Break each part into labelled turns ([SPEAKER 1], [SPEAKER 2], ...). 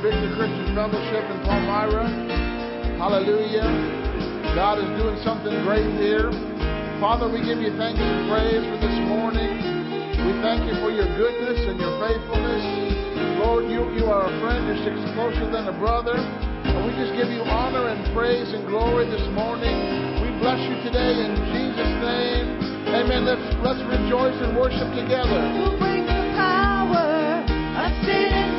[SPEAKER 1] Victory Christian Fellowship in Palmyra. Hallelujah. God is doing something great here. Father, we give you thanks and praise for this morning. We thank you for your goodness and your faithfulness. Lord, you, you are a friend You're six closer than a brother. And we just give you honor and praise and glory this morning. We bless you today in Jesus' name. Amen. Let's, let's rejoice and worship together.
[SPEAKER 2] Who brings the power of sin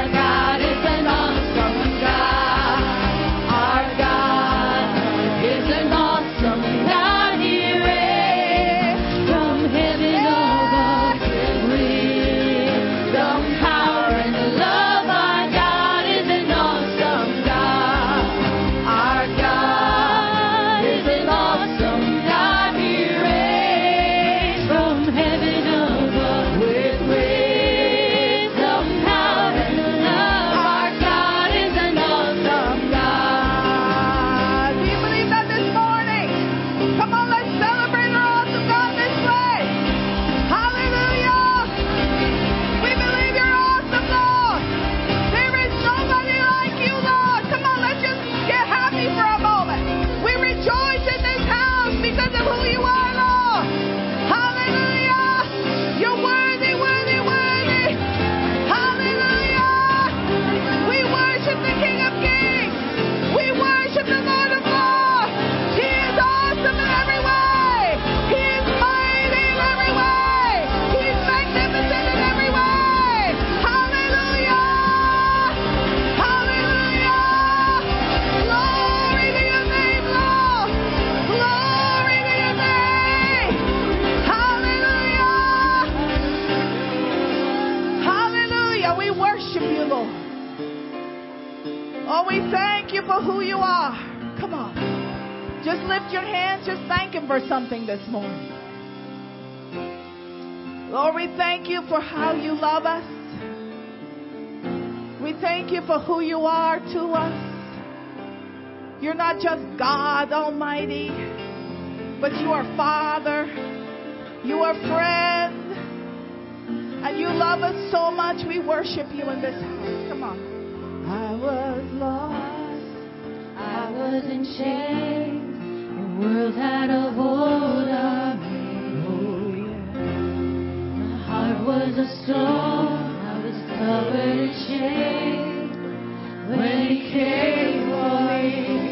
[SPEAKER 2] cargar. for
[SPEAKER 3] something this morning. Lord, we thank you for how you love us. We thank you for who you are to us. You're not just God Almighty, but you are Father, you are friend, and you love us so much. We worship you in this house. Come on. I was lost,
[SPEAKER 2] I was in shame. The world had a hold on me. My heart was a stone, I was covered in shame when He came for me.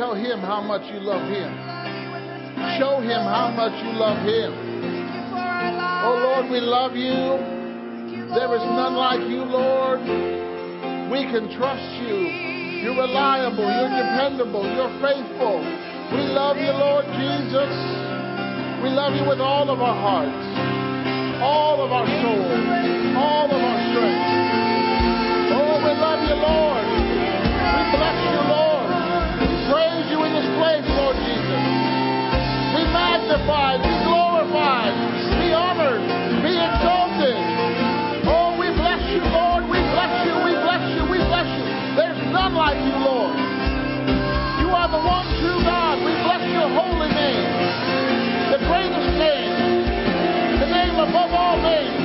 [SPEAKER 3] Tell Him how much you love Him.
[SPEAKER 1] Show Him how much you love Him. Oh, Lord, we love you. There is none like you, Lord. We can trust you. You're reliable. You're dependable. You're faithful. We love you, Lord Jesus. We love you with all of our hearts, all of our soul, all of our strength. Magnified, be glorified, be honored, be exalted. Oh, we bless you, Lord. We bless you, we bless you, we bless you. There's none like you, Lord. You are the one true God. We bless your holy name, the greatest name, the name above all names.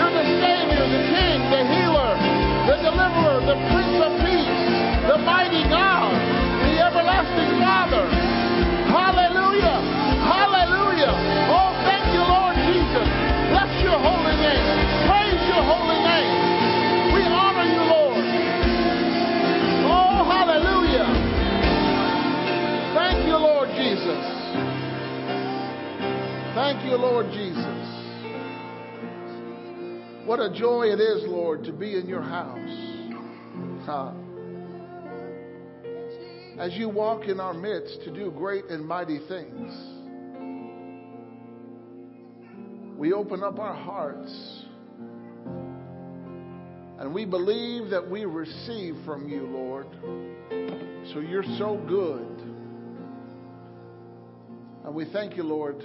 [SPEAKER 1] You're the Savior, the King, the Healer, the Deliverer, the Prince of Peace, the mighty God, Thank you, Lord Jesus. What a joy it is, Lord, to be in your house. As you walk in our midst to do great and mighty things, we open up our hearts and we believe that we receive from you, Lord. So you're so good. And we thank you, Lord,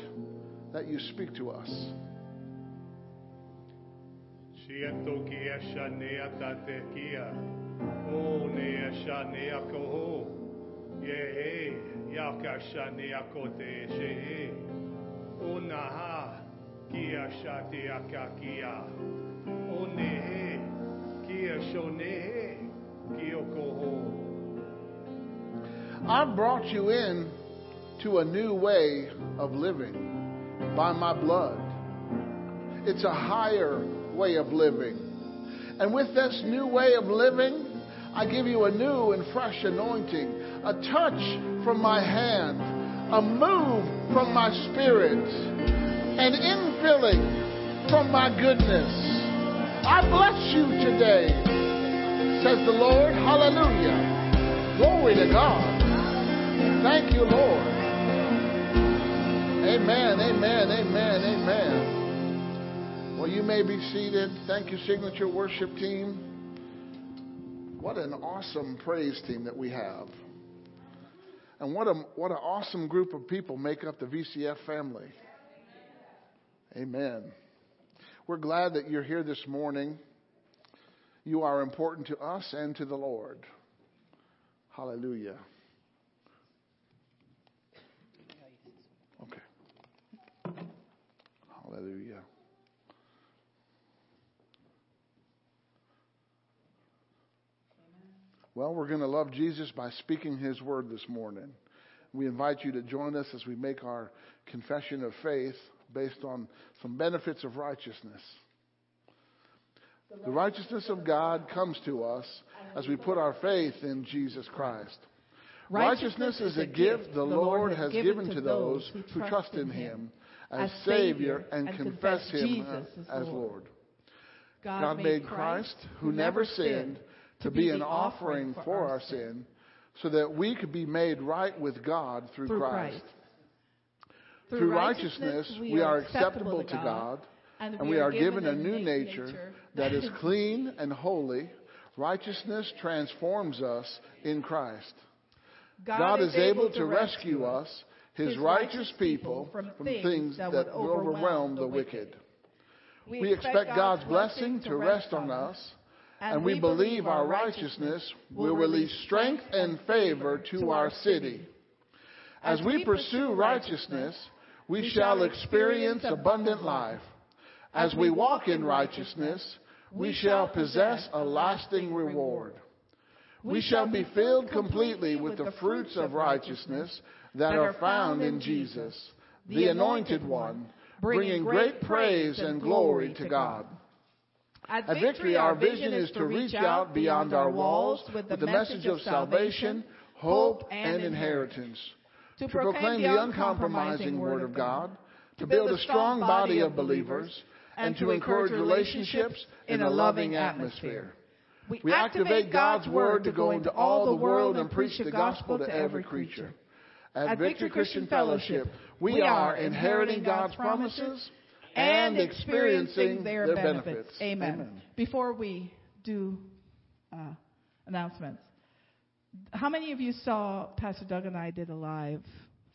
[SPEAKER 1] that you speak to us.
[SPEAKER 4] Sia toki sha nea ta te kia. O nea sha nea ko ho. Ye he, ya ka sha nea ko te she he. O na ha, kia sha te a ka kia. O ne he, kia sho ne he, kia ko ho.
[SPEAKER 1] I've brought you in to a new way of living by my blood. It's a higher way of living. And with this new way of living, I give you a new and fresh anointing, a touch from my hand, a move from my spirit, an infilling from my goodness. I bless you today, says the Lord. Hallelujah. Glory to God. Thank you, Lord. Amen, amen, amen, amen. Well, you may be seated. Thank you, Signature Worship Team. What an awesome praise team that we have. And what, a, what an awesome group of people make up the VCF family. Amen. We're glad that you're here this morning. You are important to us and to the Lord. Hallelujah. Hallelujah. Well, we're going to love Jesus by speaking his word this morning. We invite you to join us as we make our confession of faith based on some benefits of righteousness. The righteousness of God comes to us as we put our faith in Jesus Christ. Righteousness is a gift the Lord has given to those who trust in him as Savior and confess him uh, as Lord. God made Christ, who never sinned, to be an offering for our sin, so that we could be made right with God through,
[SPEAKER 2] through
[SPEAKER 1] Christ.
[SPEAKER 2] Christ.
[SPEAKER 1] Through righteousness, we are acceptable to God, and we are given a new nature that is clean and holy. Righteousness transforms us in Christ. God is able to rescue us, his righteous people, from things that would overwhelm the wicked. We expect God's blessing to rest on us, and we believe our righteousness will release strength and favor to our city. As we pursue righteousness, we shall experience abundant life. As we walk in righteousness, we shall possess a lasting reward. We shall be filled completely with the fruits of righteousness that are found in Jesus, the Anointed One, bringing great praise and glory to God. At Victory, our vision is to reach out beyond our walls with the message of salvation, hope, and inheritance. To proclaim the uncompromising Word of God, to build a strong body of believers, and to encourage relationships in a loving atmosphere. We activate God's Word to go into all the world and preach the gospel to every creature. At Victory Christian Fellowship, we are inheriting God's promises and experiencing their benefits.
[SPEAKER 2] Amen.
[SPEAKER 1] Amen.
[SPEAKER 2] Before we do uh, announcements, how many of you saw Pastor Doug and I did a live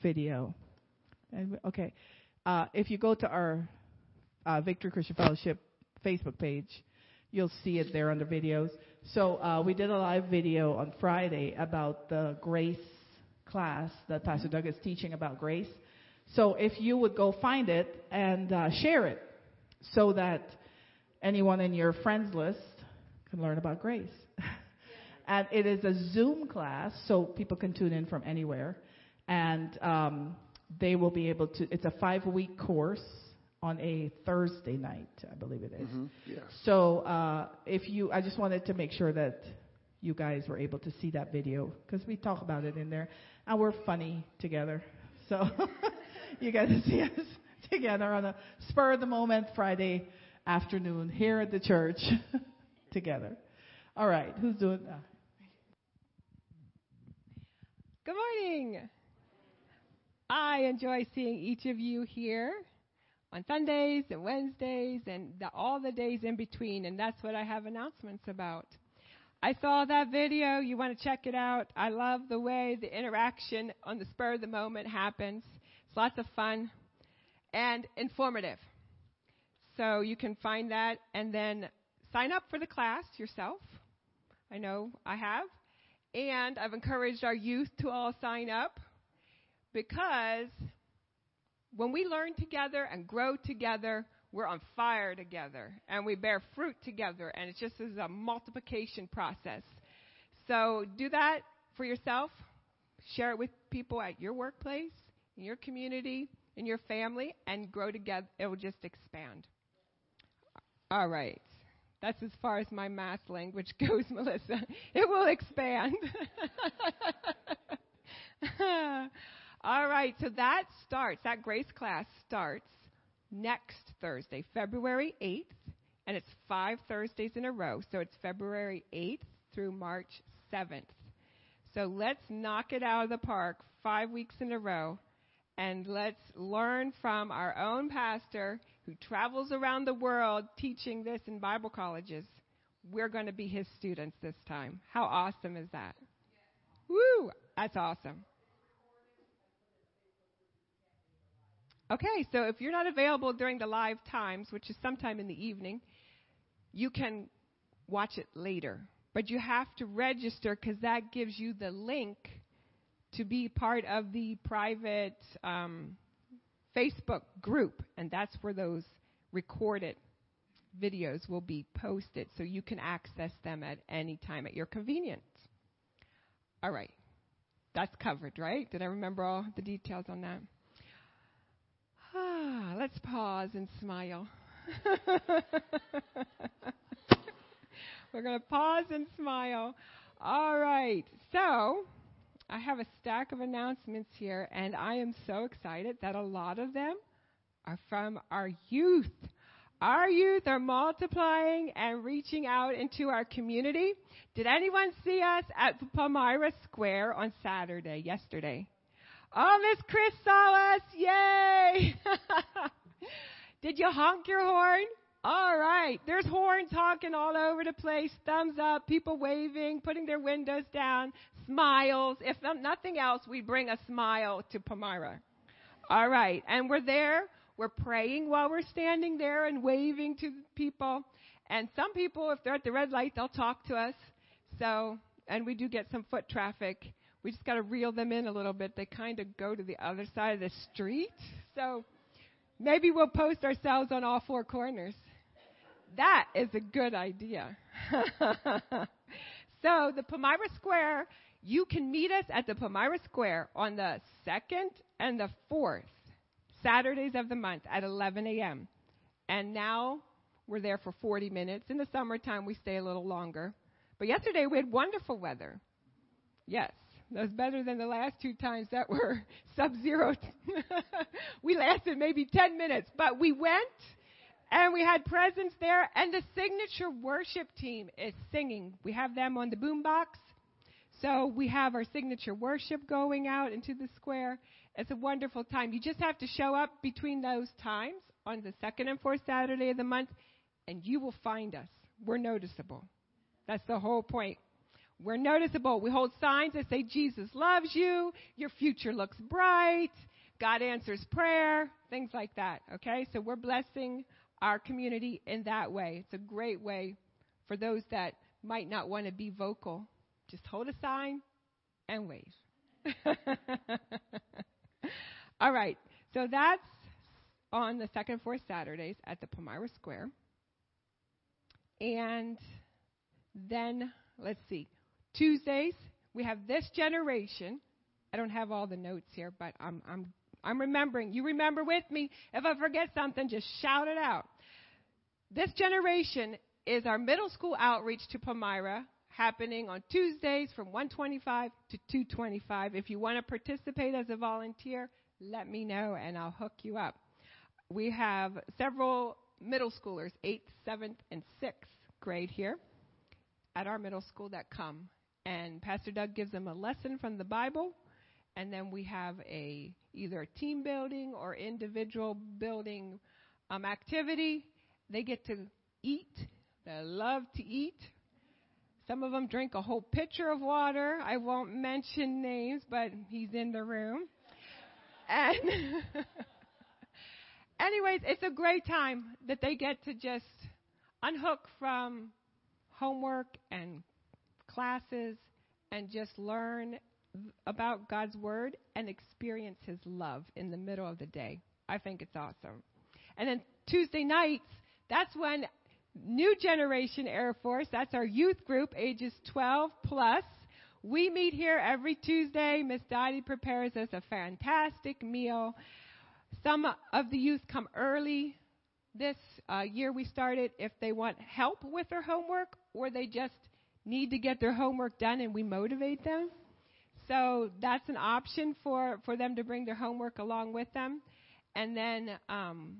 [SPEAKER 2] video? Okay, uh, if you go to our uh, Victory Christian Fellowship Facebook page, you'll see it there under videos. So uh, we did a live video on Friday about the grace class that Pastor Doug is teaching about grace. So if you would go find it and uh, share it so that anyone in your friends list can learn about grace. and it is a Zoom class, so people can tune in from anywhere. And um, they will be able to, it's a five week course on a Thursday night, I believe it is.
[SPEAKER 1] Mhm, Yes.
[SPEAKER 2] So uh, if you, I just wanted to make sure that you guys were able to see that video because we talk about it in there, and we're funny together. So you to see us together on a spur of the moment Friday afternoon here at the church together. All right, who's doing that?
[SPEAKER 5] Good morning. I enjoy seeing each of you here on Sundays and Wednesdays and the, all the days in between, and that's what I have announcements about. I saw that video. You want to check it out. I love the way the interaction on the spur of the moment happens. It's lots of fun and informative. So you can find that and then sign up for the class yourself. I know I have. And I've encouraged our youth to all sign up because when we learn together and grow together, we're on fire together and we bear fruit together, and it just is a multiplication process. So do that for yourself. Share it with people at your workplace, in your community, in your family, and grow together. It will just expand. All right. That's as far as my math language goes, Melissa. It will expand. All right, so that starts, that grace class starts next Thursday, February 8th, and it's five Thursdays in a row. So it's February 8th through March 7th. So let's knock it out of the park five weeks in a row, and let's learn from our own pastor who travels around the world teaching this in Bible colleges. We're going to be his students this time. How awesome is that? Woo! That's awesome. Okay, so if you're not available during the live times, which is sometime in the evening, you can watch it later. But you have to register because that gives you the link to be part of the private um, Facebook group, and that's where those recorded videos will be posted so you can access them at any time at your convenience. All right. That's covered, right? Did I remember all the details on that? Ah, let's pause and smile. We're going to pause and smile. All right. So, I have a stack of announcements here, and I am so excited that a lot of them are from our youth. Our youth are multiplying and reaching out into our community. Did anyone see us at Palmyra Square on Saturday, yesterday? Oh, Miss Chris saw us. Yay! Did you honk your horn? All right. There's horns honking all over the place, thumbs up, people waving, putting their windows down, smiles. If nothing else, we bring a smile to Palmyra. All right. And we're there. We're praying while we're standing there and waving to people. And some people, if they're at the red light, they'll talk to us. So, and we do get some foot traffic. We just got to reel them in a little bit. They kind of go to the other side of the street. So maybe we'll post ourselves on all four corners. That is a good idea. so the Palmyra Square, you can meet us at the Palmyra Square on the 2nd and the 4th, Saturdays of the month at 11 a.m. And now we're there for 40 minutes. In the summertime, we stay a little longer. But yesterday we had wonderful weather. Yes, that was better than the last two times that were sub zero. we lasted maybe 10 minutes, but we went and we had presence there, and the signature worship team is singing. We have them on the boombox. So we have our signature worship going out into the square. It's a wonderful time. You just have to show up between those times on the second and fourth Saturday of the month, and you will find us. We're noticeable. That's the whole point. We're noticeable. We hold signs that say Jesus loves you, your future looks bright, God answers prayer, things like that. Okay? So we're blessing our community in that way. It's a great way for those that might not want to be vocal. Just hold a sign and wave. All right. So that's on the second, fourth Saturdays at the Palmyra Square. And then, let's see, Tuesdays, we have this generation. I don't have all the notes here, but I'm, I'm, I'm remembering. You remember with me. If I forget something, just shout it out. This generation is our middle school outreach to Palmyra happening on Tuesdays from 125 to 225. If you want to participate as a volunteer, let me know and I'll hook you up. We have several middle schoolers, 8th, 7th, and 6th grade here at our middle school that come. And Pastor Doug gives them a lesson from the Bible, and then we have a either a team building or individual building um, activity they get to eat. They love to eat. Some of them drink a whole pitcher of water. I won't mention names, but he's in the room. And anyways, it's a great time that they get to just unhook from homework and classes and just learn about God's word and experience his love in the middle of the day. I think it's awesome. And then Tuesday nights, that's when New Generation Air Force, that's our youth group, ages 12 plus. We meet here every Tuesday. Miss Dottie prepares us a fantastic meal. Some of the youth come early. This uh, year we started if they want help with their homework or they just need to get their homework done and we motivate them. So that's an option for, for them to bring their homework along with them. And then um,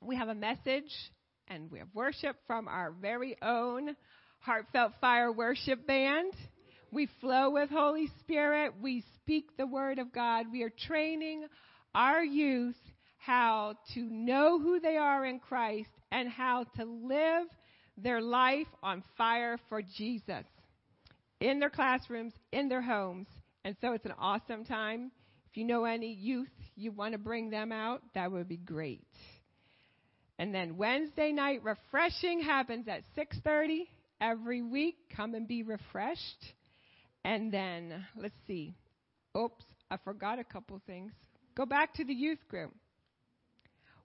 [SPEAKER 5] we have a message and we have worship from our very own Heartfelt Fire Worship Band. We flow with Holy Spirit. We speak the Word of God. We are training our youth how to know who they are in Christ and how to live their life on fire for Jesus in their classrooms, in their homes. And so it's an awesome time. If you know any youth you want to bring them out, that would be great. And then Wednesday night refreshing happens at 6:30 every week. Come and be refreshed. And then let's see. Oops, I forgot a couple things. Go back to the youth group.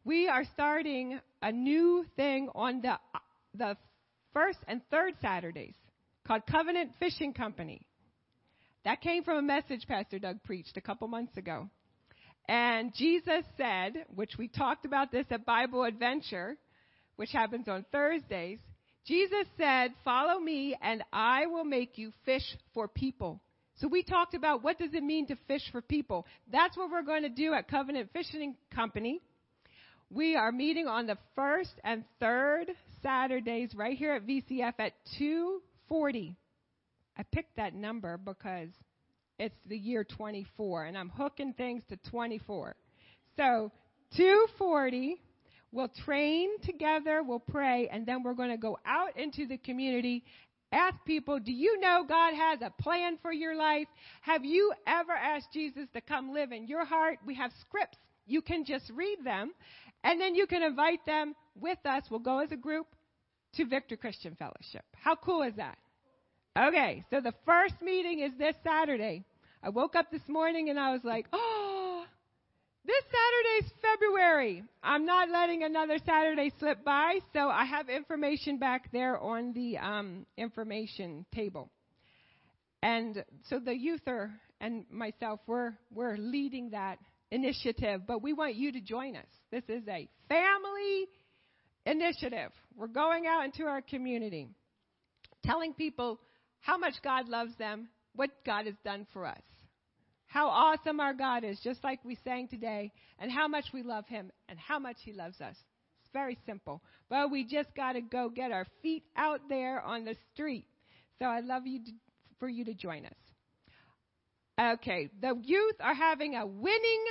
[SPEAKER 5] We are starting a new thing on the the first and third Saturdays called Covenant Fishing Company. That came from a message Pastor Doug preached a couple months ago. And Jesus said, which we talked about this at Bible Adventure, which happens on Thursdays, Jesus said, Follow me and I will make you fish for people. So we talked about what does it mean to fish for people. That's what we're going to do at Covenant Fishing Company. We are meeting on the first and third Saturdays right here at VCF at 2:40. I picked that number because it's the year 24 and I'm hooking things to 24. So, 240 We'll train together, we'll pray, and then we're going to go out into the community. Ask people, do you know God has a plan for your life? Have you ever asked Jesus to come live in your heart? We have scripts. You can just read them, and then you can invite them with us. We'll go as a group to Victory Christian Fellowship. How cool is that? Okay, so the first meeting is this Saturday. I woke up this morning and I was like, oh, this Saturday's February. I'm not letting another Saturday slip by, so I have information back there on the um, information table. And so the youth are, and myself, we're, we're leading that initiative, but we want you to join us. This is a family initiative. We're going out into our community, telling people how much God loves them, what God has done for us how awesome our God is, just like we sang today, and how much we love Him and how much He loves us. It's very simple. But we just got to go get our feet out there on the street. So I'd love you to, for you to join us. Okay, the youth are having a winning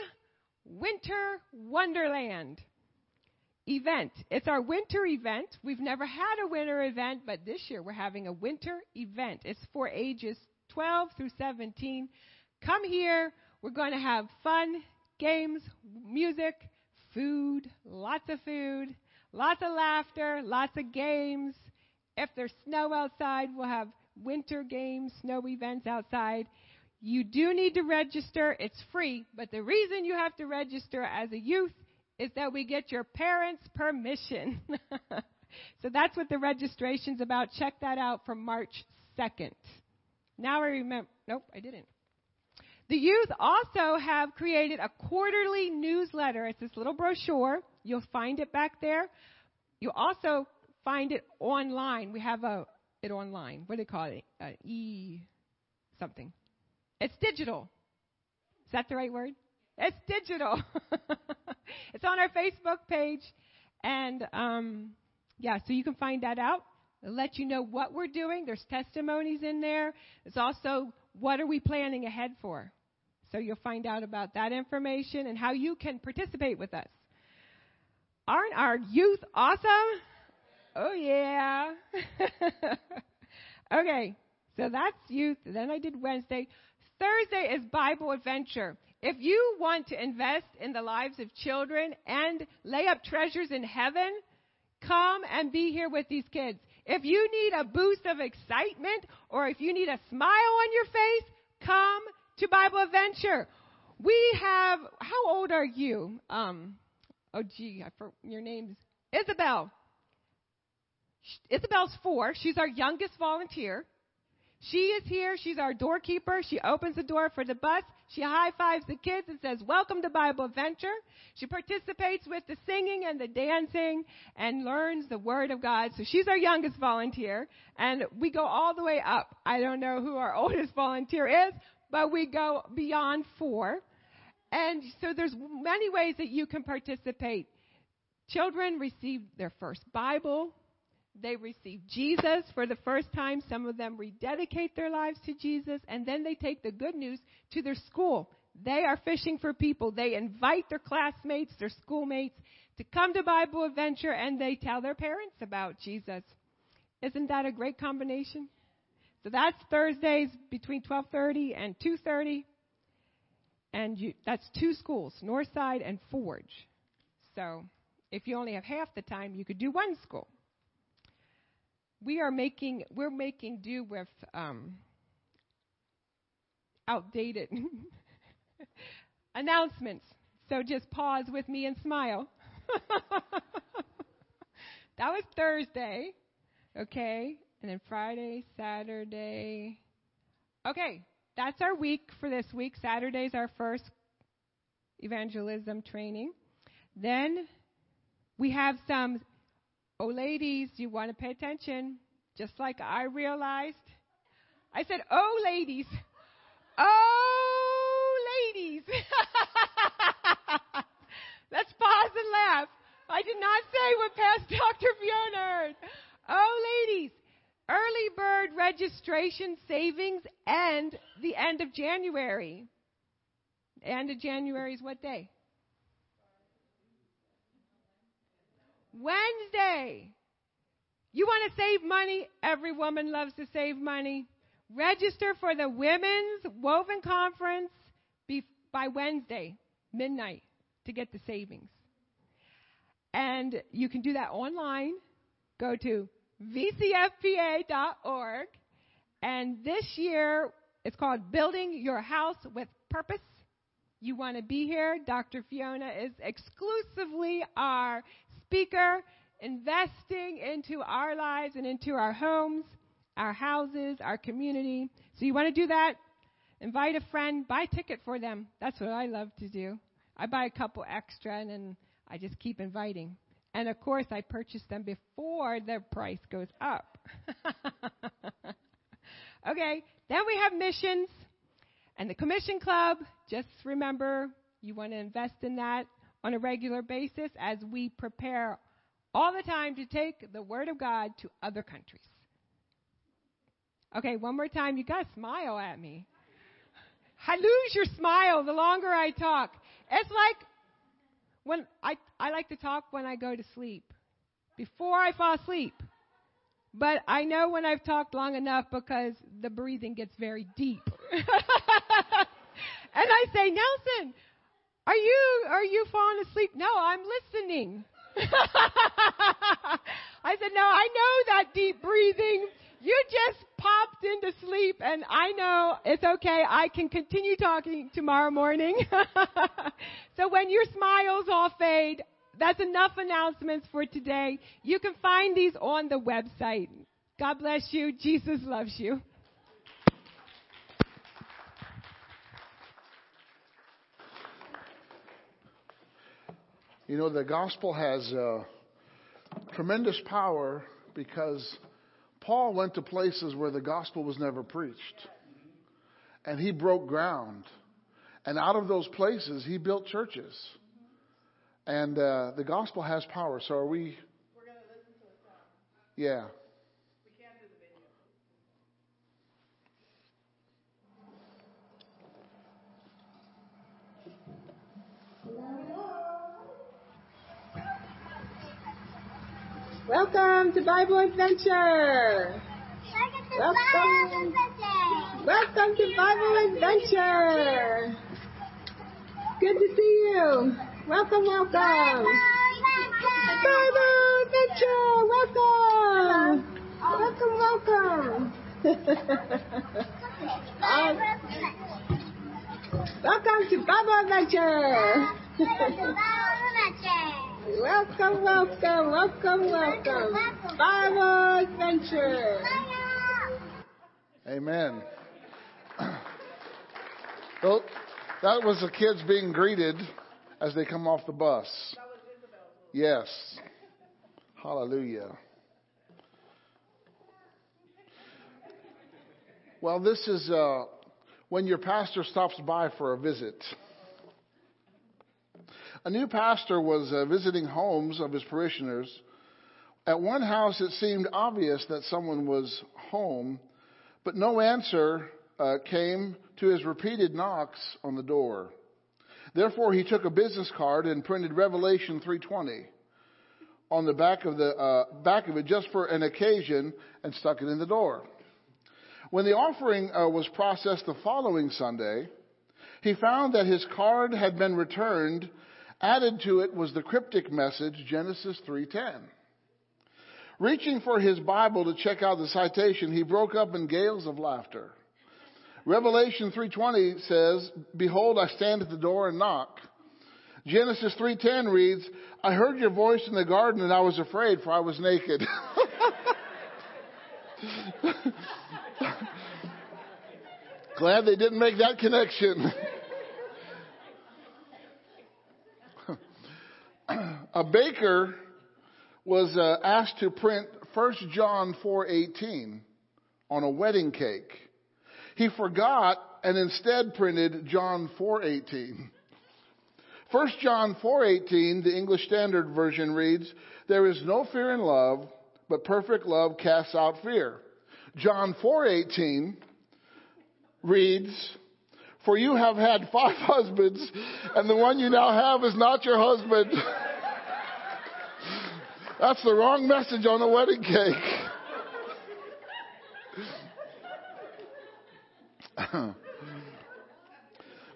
[SPEAKER 5] winter wonderland event. It's our winter event. We've never had a winter event, but this year we're having a winter event. It's for ages 12 through 17. Come here. We're going to have fun, games, music, food, lots of food, lots of laughter, lots of games. If there's snow outside, we'll have winter games, snow events outside. You do need to register. It's free, but the reason you have to register as a youth is that we get your parents' permission. so that's what the registration's about. Check that out from March 2nd. Now I remember. Nope, I didn't. The youth also have created a quarterly newsletter. It's this little brochure. You'll find it back there. You'll also find it online. We have a it online. What do they call it? Uh, e something. It's digital. Is that the right word? It's digital. it's on our Facebook page, and um, yeah, so you can find that out. It'll let you know what we're doing. There's testimonies in there. There's also what are we planning ahead for. So you'll find out about that information and how you can participate with us. Aren't our youth awesome? Oh, yeah. okay, so that's youth. Then I did Wednesday. Thursday is Bible Adventure. If you want to invest in the lives of children and lay up treasures in heaven, come and be here with these kids. If you need a boost of excitement or if you need a smile on your face, come to Bible Adventure. We have, how old are you? Um, oh gee, I for, your name's Isabel. Isabel's four. She's our youngest volunteer. She is here. She's our doorkeeper. She opens the door for the bus. She high fives the kids and says, Welcome to Bible Adventure. She participates with the singing and the dancing and learns the Word of God. So she's our youngest volunteer. And we go all the way up. I don't know who our oldest volunteer is, but we go beyond four. And so there's many ways that you can participate. Children receive their first Bible. They receive Jesus for the first time. Some of them rededicate their lives to Jesus, and then they take the good news to their school. They are fishing for people. They invite their classmates, their schoolmates to come to Bible Adventure, and they tell their parents about Jesus. Isn't that a great combination? So that's Thursdays between 12:30 and 2:30, and you, that's two schools, Northside and Forge. So if you only have half the time, you could do one school. We are making we're making do with um, outdated announcements. So just pause with me and smile. that was Thursday, okay? And then Friday, Saturday. Okay, that's our week for this week. Saturday's our first evangelism training. Then we have some, Oh, ladies, you want to pay attention, just like I realized. I said, Oh, ladies. Oh, ladies. Let's pause and laugh. I did not say what past Dr. Fiona heard. Oh, ladies, early bird registration savings end the end of January. End of January is what day? Wednesday. You want to save money? Every woman loves to save money. Register for the Women's Woven Conference by Wednesday, midnight, to get the savings. And you can do that online. Go to vcfpa.org. And this year, it's called Building Your House with Purpose. You want to be here. Dr. Fiona is exclusively our speaker, investing into our lives and into our homes, our houses, our community. So you want to do that? Invite a friend, buy a ticket for them. That's what I love to do. I buy a couple extra and then I just keep inviting. And of course, I purchase them before their price goes up. okay, then we have missions and the Commission Club. Just remember, you want to invest in that on a regular basis as we prepare all the time to take the Word of God to other countries. Okay, one more time. You to smile at me. I lose your smile the longer I talk. It's like when I, I like to talk when I go to sleep, before I fall asleep. But I know when I've talked long enough because the breathing gets very deep. and I say, Nelson, are you are you falling asleep? No, I'm listening. I said, No, I know that deep breathing. You just popped into sleep, and I know it's okay. I can continue talking tomorrow morning. so when your smiles all fade, that's enough announcements for today. You can find these on the website. God bless you. Jesus loves you.
[SPEAKER 1] You know, the gospel has uh, tremendous power because Paul went to places where the gospel was never preached. And he broke ground. And out of those places, he built churches. And uh, the gospel has power. So are we? We're going to listen to a song. Yeah. We can't do the video.
[SPEAKER 5] Welcome to Bible Adventure. Welcome. Welcome to Bible Adventure. Good to see you. Welcome, welcome. Bible Adventure. Welcome. Welcome, welcome. Welcome to Bible Adventure. Welcome, welcome, welcome, welcome. Bible Adventure.
[SPEAKER 1] Amen. Well, that was the kids being greeted as they come off the bus. Yes. Hallelujah. Well, this is uh, when your pastor stops by for a visit. A new pastor was uh, visiting homes of his parishioners. At one house, it seemed obvious that someone was home, but no answer uh, came to his repeated knocks on the door. Therefore, he took a business card and printed Revelation 3:20 on the back of the uh, back of it just for an occasion and stuck it in the door. When the offering uh, was processed the following Sunday, he found that his card had been returned. Added to it was the cryptic message Genesis 3:10. Reaching for his Bible to check out the citation, he broke up in gales of laughter. Revelation 3:20 says, "Behold, I stand at the door and knock." Genesis 3:10 reads, "I heard your voice in the garden and I was afraid for I was naked." Glad they didn't make that connection. a baker was uh, asked to print 1 John 4:18 on a wedding cake. He forgot and instead printed John 4:18. 1 John 4:18, the English Standard Version reads, "There is no fear in love, but perfect love casts out fear, John 4:18 reads, "For you have had five husbands, and the one you now have is not your husband." That's the wrong message on the wedding cake.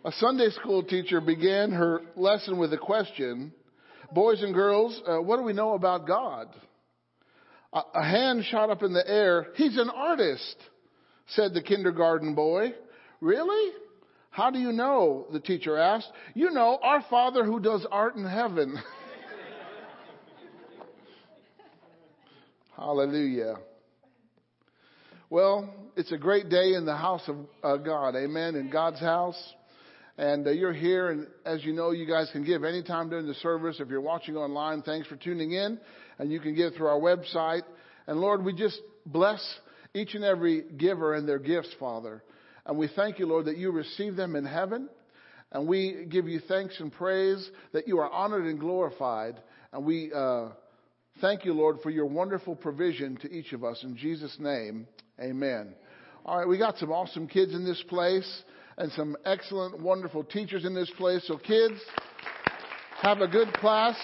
[SPEAKER 1] A Sunday school teacher began her lesson with a question Boys and girls, uh, what do we know about God? A, a hand shot up in the air. He's an artist, said the kindergarten boy. Really? How do you know? The teacher asked. You know, our Father who does art in heaven. Hallelujah. Well, it's a great day in the house of uh, God. Amen. In God's house. And uh, you're here, and as you know, you guys can give anytime during the service. If you're watching online, thanks for tuning in. And you can give through our website. And Lord, we just bless each and every giver and their gifts, Father. And we thank you, Lord, that you receive them in heaven. And we give you thanks and praise that you are honored and glorified. And we uh, thank you, Lord, for your wonderful provision to each of us. In Jesus' name, amen. All right, we got some awesome kids in this place and some excellent, wonderful teachers in this place. So, kids, have a good class.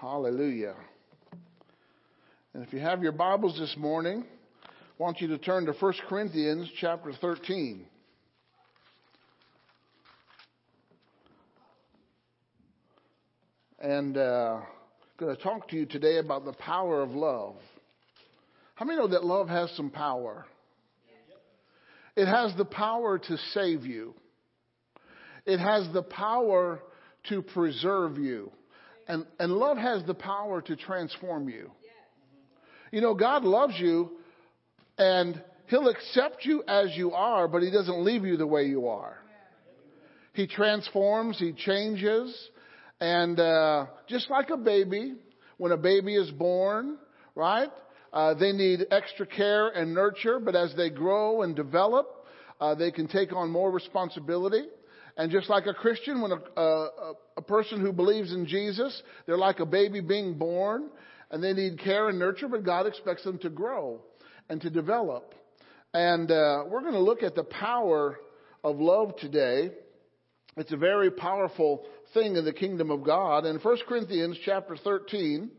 [SPEAKER 1] Hallelujah. And if you have your Bibles this morning, I want you to turn to 1 Corinthians chapter 13. And uh, I'm going to talk to you today about the power of love. How many know that love has some power? It has the power to save you. It has the power to preserve you. And, and love has the power to transform you. You know, God loves you and He'll accept you as you are, but He doesn't leave you the way you are. He transforms, He changes, and uh, just like a baby, when a baby is born, right? Uh, they need extra care and nurture, but as they grow and develop, uh, they can take on more responsibility. And just like a Christian, when a, a, a person who believes in Jesus, they're like a baby being born, and they need care and nurture, but God expects them to grow and to develop. And uh, we're going to look at the power of love today. It's a very powerful thing in the kingdom of God. In 1 Corinthians chapter 13,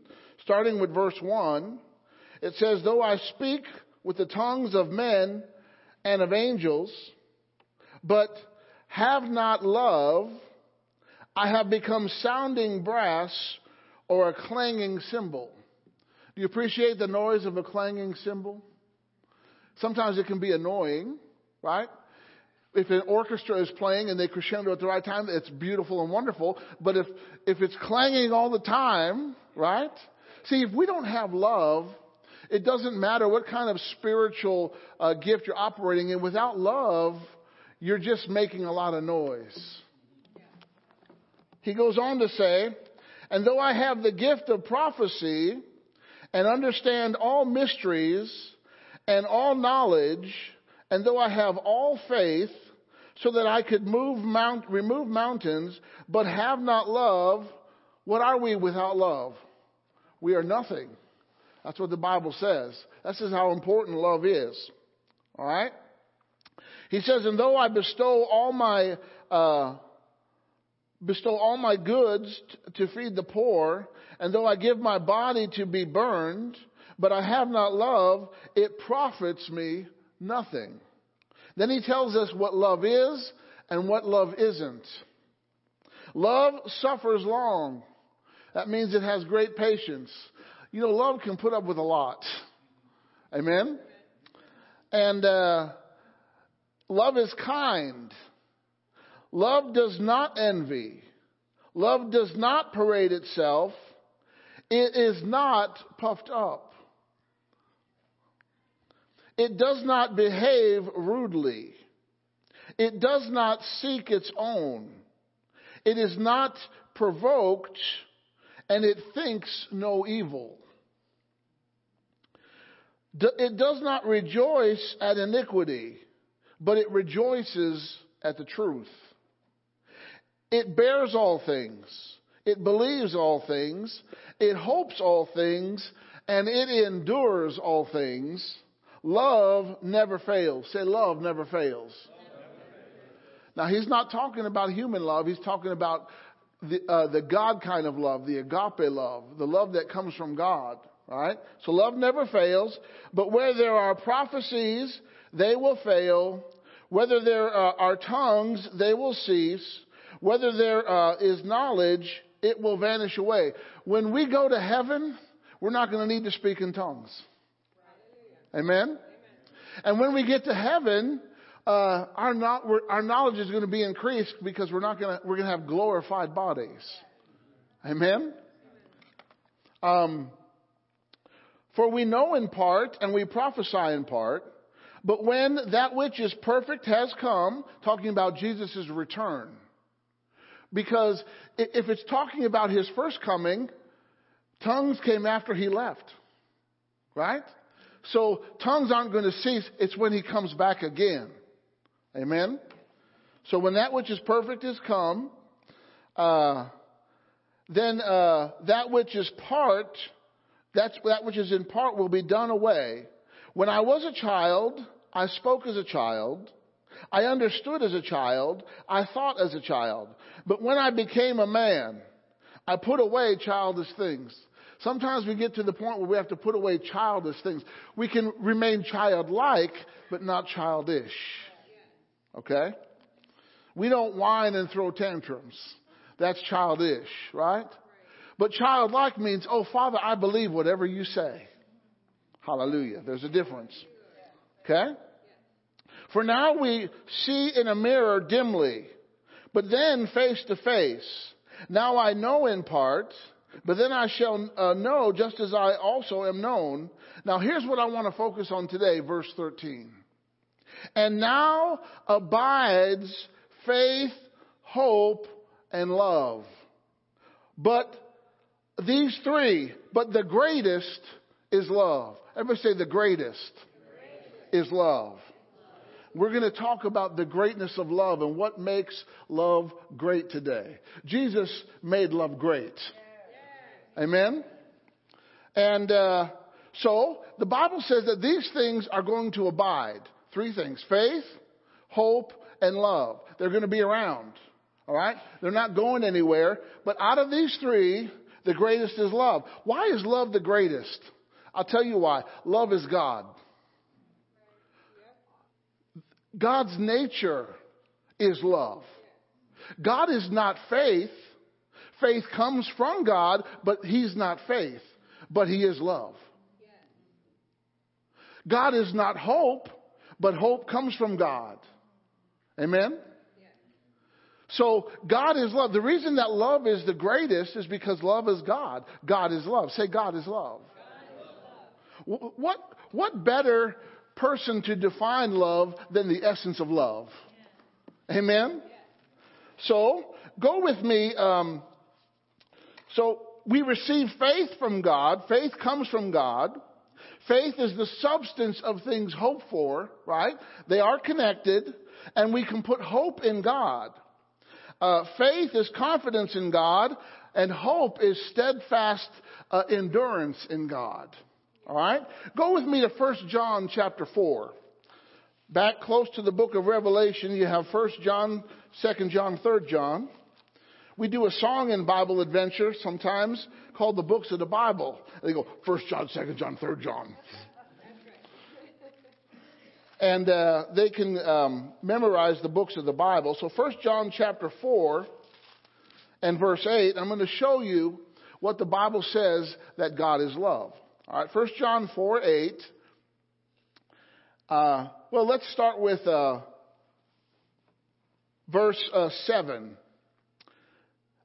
[SPEAKER 1] starting with verse 1, it says, Though I speak with the tongues of men and of angels, but have not love, I have become sounding brass or a clanging cymbal. Do you appreciate the noise of a clanging cymbal? Sometimes it can be annoying, right? If an orchestra is playing and they crescendo at the right time, it's beautiful and wonderful. But if, if it's clanging all the time, right? See, if we don't have love, it doesn't matter what kind of spiritual uh, gift you're operating in. Without love, you're just making a lot of noise. He goes on to say, and though I have the gift of prophecy and understand all mysteries and all knowledge, and though I have all faith so that I could move mount, remove mountains, but have not love, what are we without love? We are nothing. That's what the Bible says. This is how important love is. All right? He says, and though I bestow all my, uh, bestow all my goods to feed the poor, and though I give my body to be burned, but I have not love, it profits me nothing. Then he tells us what love is and what love isn't. Love suffers long. That means it has great patience. You know, love can put up with a lot. Amen? And uh, love is kind. Love does not envy. Love does not parade itself. It is not puffed up. It does not behave rudely. It does not seek its own. It is not provoked and it thinks no evil. It does not rejoice at iniquity, but it rejoices at the truth. It bears all things. it believes all things, it hopes all things, and it endures all things. Love never fails. Say, love never fails. Now, he's not talking about human love. He's talking about the, uh, the God kind of love, the agape love, the love that comes from God. Right? So love never fails. But where there are prophecies, they will fail. Whether there uh, are tongues, they will cease. Whether there uh, is knowledge, it will vanish away. When we go to heaven, we're not going to need to speak in tongues. Amen? And when we get to heaven, uh, our, not, our knowledge is going to be increased because we're not going to, we're going to have glorified bodies. Amen? Um, for we know in part and we prophesy in part, but when that which is perfect has come, talking about Jesus' return. Because if it's talking about his first coming, tongues came after he left. Right? So tongues aren't going to cease. It's when he comes back again. Amen? So when that which is perfect is come, uh, then uh, that which is part, that's, that which is in part will be done away. When I was a child, I spoke as a child. I understood as a child. I thought as a child. But when I became a man, I put away childish things. Sometimes we get to the point where we have to put away childish things. We can remain childlike, but not childish. Okay? We don't whine and throw tantrums. That's childish, right? But childlike means, oh, Father, I believe whatever you say. Hallelujah. There's a difference. Okay? For now we see in a mirror dimly, but then face to face. Now I know in part, but then I shall uh, know just as I also am known. Now here's what I want to focus on today, verse 13. And now abides faith, hope, and love. But these three, but the greatest is love. Everybody say the greatest is love. We're going to talk about the greatness of love and what makes love great today. Jesus made love great. Amen? And uh, so the Bible says that these things are going to abide. Three things faith, hope, and love. They're going to be around. All right? They're not going anywhere. But out of these three, the greatest is love. Why is love the greatest? I'll tell you why. Love is God. God's nature is love. God is not faith. Faith comes from God, but He's not faith, but He is love. God is not hope, but hope comes from God. Amen? So God is love. The reason that love is the greatest is because love is God. God is love. Say God is love. God is love. What, what better person to define love than the essence of love? Amen? So, go with me. Um, so, we receive faith from God. Faith comes from God. Faith is the substance of things hoped for, right? They are connected, and we can put hope in God. Uh, faith is confidence in God, and hope is steadfast uh, endurance in God. All right? Go with me to 1 John chapter 4. Back close to the book of Revelation, you have 1 John, 2 John, 3 John. We do a song in Bible Adventure sometimes called the books of the Bible. They go 1 John, 2 John, 3 John. And uh, they can um, memorize the books of the Bible. So 1 John chapter 4 and verse 8, I'm going to show you what the Bible says that God is love. All right, 1 John 4 8. Uh, well, let's start with uh, verse uh, 7.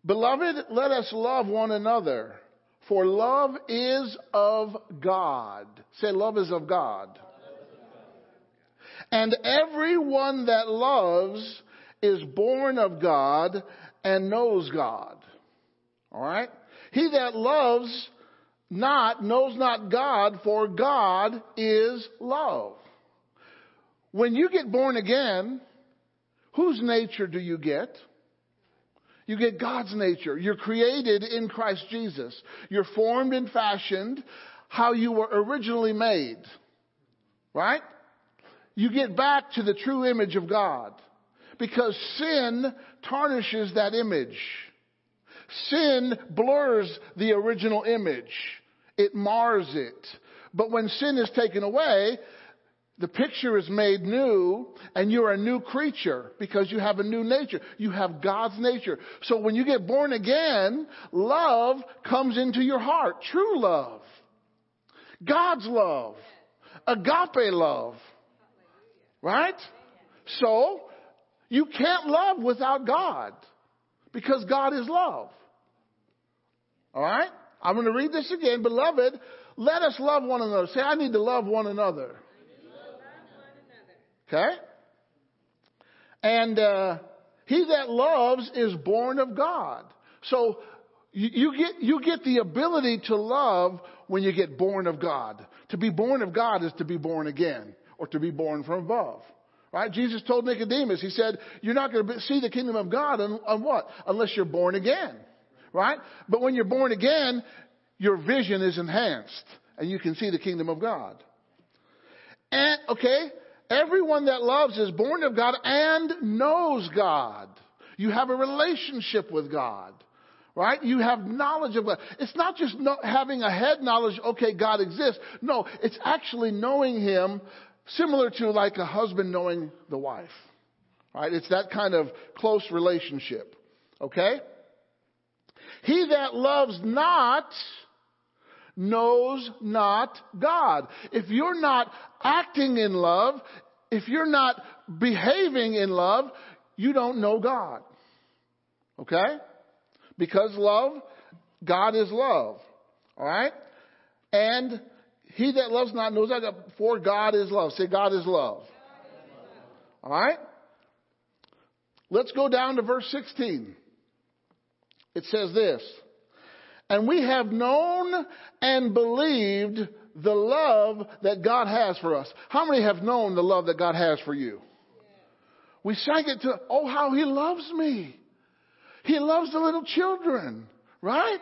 [SPEAKER 1] Beloved, let us love one another, for love is of God. Say, love is of God. And everyone that loves is born of God and knows God. All right? He that loves not knows not God, for God is love. When you get born again, whose nature do you get? You get God's nature. You're created in Christ Jesus. You're formed and fashioned how you were originally made. Right? You get back to the true image of God. Because sin tarnishes that image. Sin blurs the original image. It mars it. But when sin is taken away, the picture is made new and you're a new creature because you have a new nature. You have God's nature. So when you get born again, love comes into your heart. True love. God's love. Agape love. Right? So, you can't love without God because God is love. Alright? I'm going to read this again. Beloved, let us love one another. Say, I need to love one another. Okay? And uh, he that loves is born of God. So you, you, get you get the ability to love when you get born of God. To be born of God is to be born again or to be born from above. Right? Jesus told Nicodemus, he said, you're not going to see the kingdom of God on, on what? Unless you're born again. Right? But when you're born again, your vision is enhanced and you can see the kingdom of God. And, okay, everyone that loves is born of God and knows God. You have a relationship with God. Right? You have knowledge of God. It's not just know, having a head knowledge, okay, God exists. No, it's actually knowing Him similar to like a husband knowing the wife. Right? It's that kind of close relationship. Okay? He that loves not knows not God. If you're not acting in love, if you're not behaving in love, you don't know God. Okay? Because love, God is love. Alright? And he that loves not knows not God, for God is love. Say, God is love. Alright? Let's go down to verse 16. It says this. And we have known and believed the love that God has for us. How many have known the love that God has for you? We sang it to, oh, how He loves me. He loves the little children, right?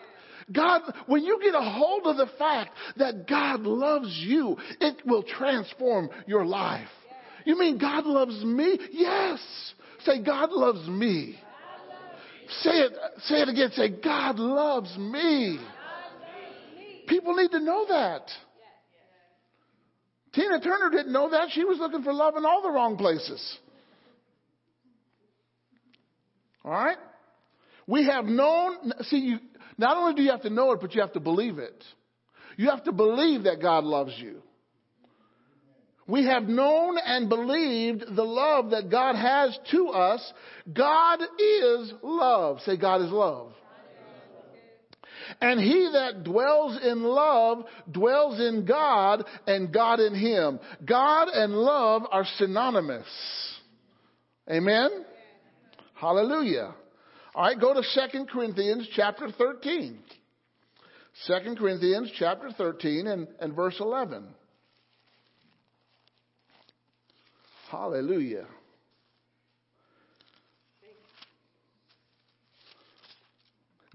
[SPEAKER 1] God, when you get a hold of the fact that God loves you, it will transform your life. You mean God loves me? Yes. Say, God loves me. Say it, say it again. Say, God loves me. People need to know that. Tina Turner didn't know that. She was looking for love in all the wrong places. All right? We have known, see, you, not only do you have to know it, but you have to believe it. You have to believe that God loves you. We have known and believed the love that God has to us. God is love. Say, God is love. And he that dwells in love dwells in God and God in him. God and love are synonymous. Amen? Hallelujah. All right, go to 2 Corinthians chapter 13. 2 Corinthians chapter 13 and, and verse 11. Hallelujah.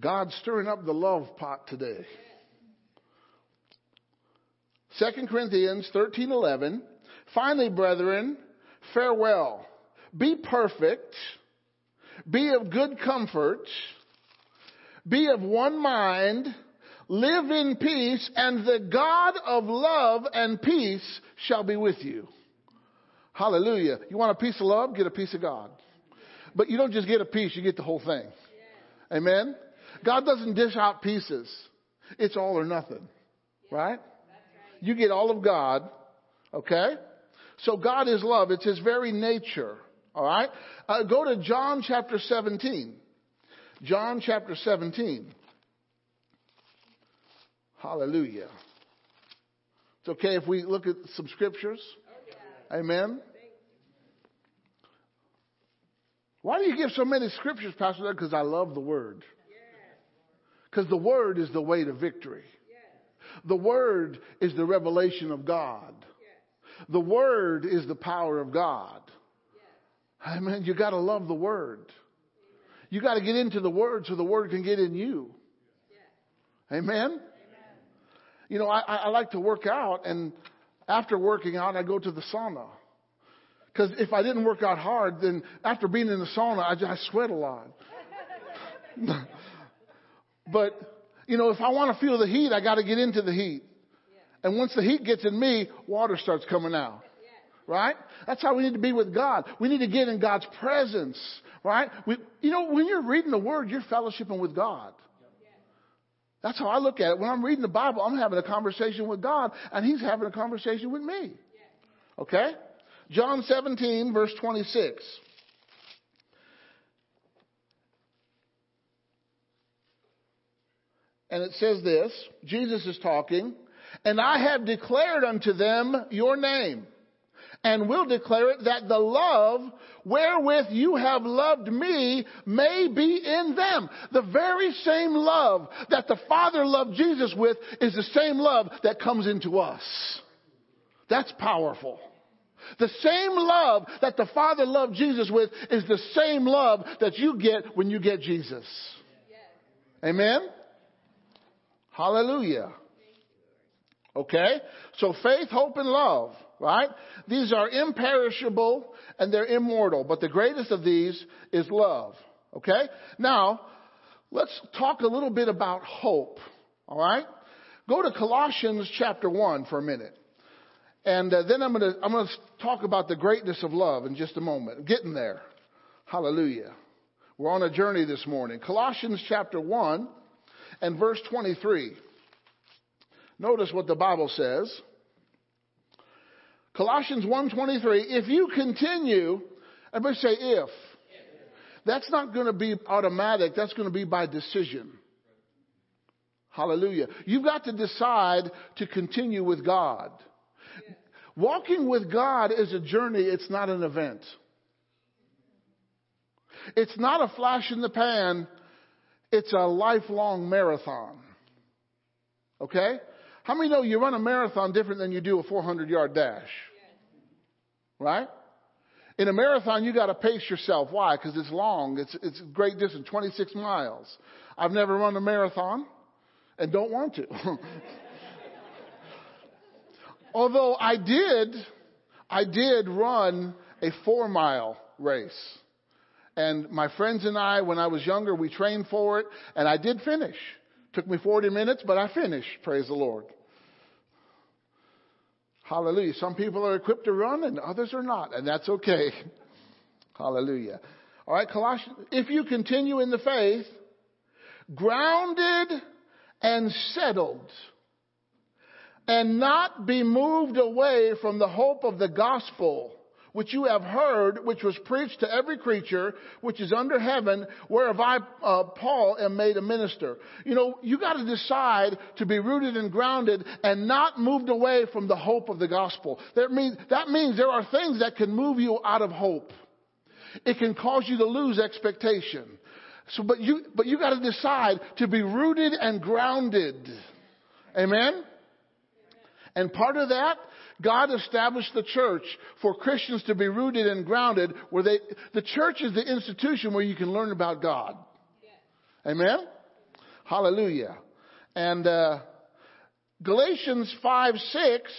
[SPEAKER 1] God's stirring up the love pot today. 2 Corinthians 13:11 Finally brethren farewell. Be perfect. Be of good comfort. Be of one mind. Live in peace and the God of love and peace shall be with you Hallelujah you want a piece of love get a piece of God but you don't just get a piece you get the whole thing Amen God doesn't dish out pieces. It's all or nothing. Right? You get all of God. Okay? So God is love. It's His very nature. All right? Uh, go to John chapter 17. John chapter 17. Hallelujah. It's okay if we look at some scriptures. Amen. Why do you give so many scriptures, Pastor? Because I love the word. Because the Word is the way to victory. The Word is the revelation of God. The Word is the power of God. Amen. You got to love the Word. You got to get into the Word so the Word can get in you. Amen? You know, I, I like to work out, and after working out, I go to the sauna. Because if I didn't work out hard, then after being in the sauna, I, I sweat a lot. but, you know, if I want to feel the heat, I got to get into the heat. And once the heat gets in me, water starts coming out. Right? That's how we need to be with God. We need to get in God's presence. Right? We, you know, when you're reading the Word, you're fellowshipping with God. That's how I look at it. When I'm reading the Bible, I'm having a conversation with God, and He's having a conversation with me. Okay? John 17, verse 26. And it says this Jesus is talking, and I have declared unto them your name, and will declare it that the love wherewith you have loved me may be in them. The very same love that the Father loved Jesus with is the same love that comes into us. That's powerful. The same love that the Father loved Jesus with is the same love that you get when you get Jesus. Amen? Hallelujah. Okay? So faith, hope, and love, right? These are imperishable and they're immortal, but the greatest of these is love. Okay? Now, let's talk a little bit about hope. All right? Go to Colossians chapter 1 for a minute. And uh, then I'm going to I'm going to talk about the greatness of love in just a moment. Getting there. Hallelujah. We're on a journey this morning. Colossians chapter 1 and verse 23. Notice what the Bible says. Colossians 1:23, if you continue, everybody say if. That's not going to be automatic, that's going to be by decision. Hallelujah. You've got to decide to continue with God. Walking with God is a journey, it's not an event. It's not a flash in the pan, it's a lifelong marathon. Okay? How many know you run a marathon different than you do a 400 yard dash? Right? In a marathon, you got to pace yourself. Why? Because it's long. It's, it's a great distance, 26 miles. I've never run a marathon and don't want to. Although I did, I did run a four mile race. And my friends and I, when I was younger, we trained for it, and I did finish. Took me 40 minutes, but I finished, praise the Lord. Hallelujah. Some people are equipped to run and others are not, and that's okay. Hallelujah. All right, Colossians, if you continue in the faith, grounded and settled, and not be moved away from the hope of the gospel which you have heard, which was preached to every creature which is under heaven, whereof I, uh, Paul, am made a minister. You know, you got to decide to be rooted and grounded and not moved away from the hope of the gospel. That means, that means there are things that can move you out of hope. It can cause you to lose expectation. So, but you, but you got to decide to be rooted and grounded. Amen? And part of that God established the church for Christians to be rooted and grounded where they, the church is the institution where you can learn about God. Amen? Hallelujah. And, uh, Galatians 5 6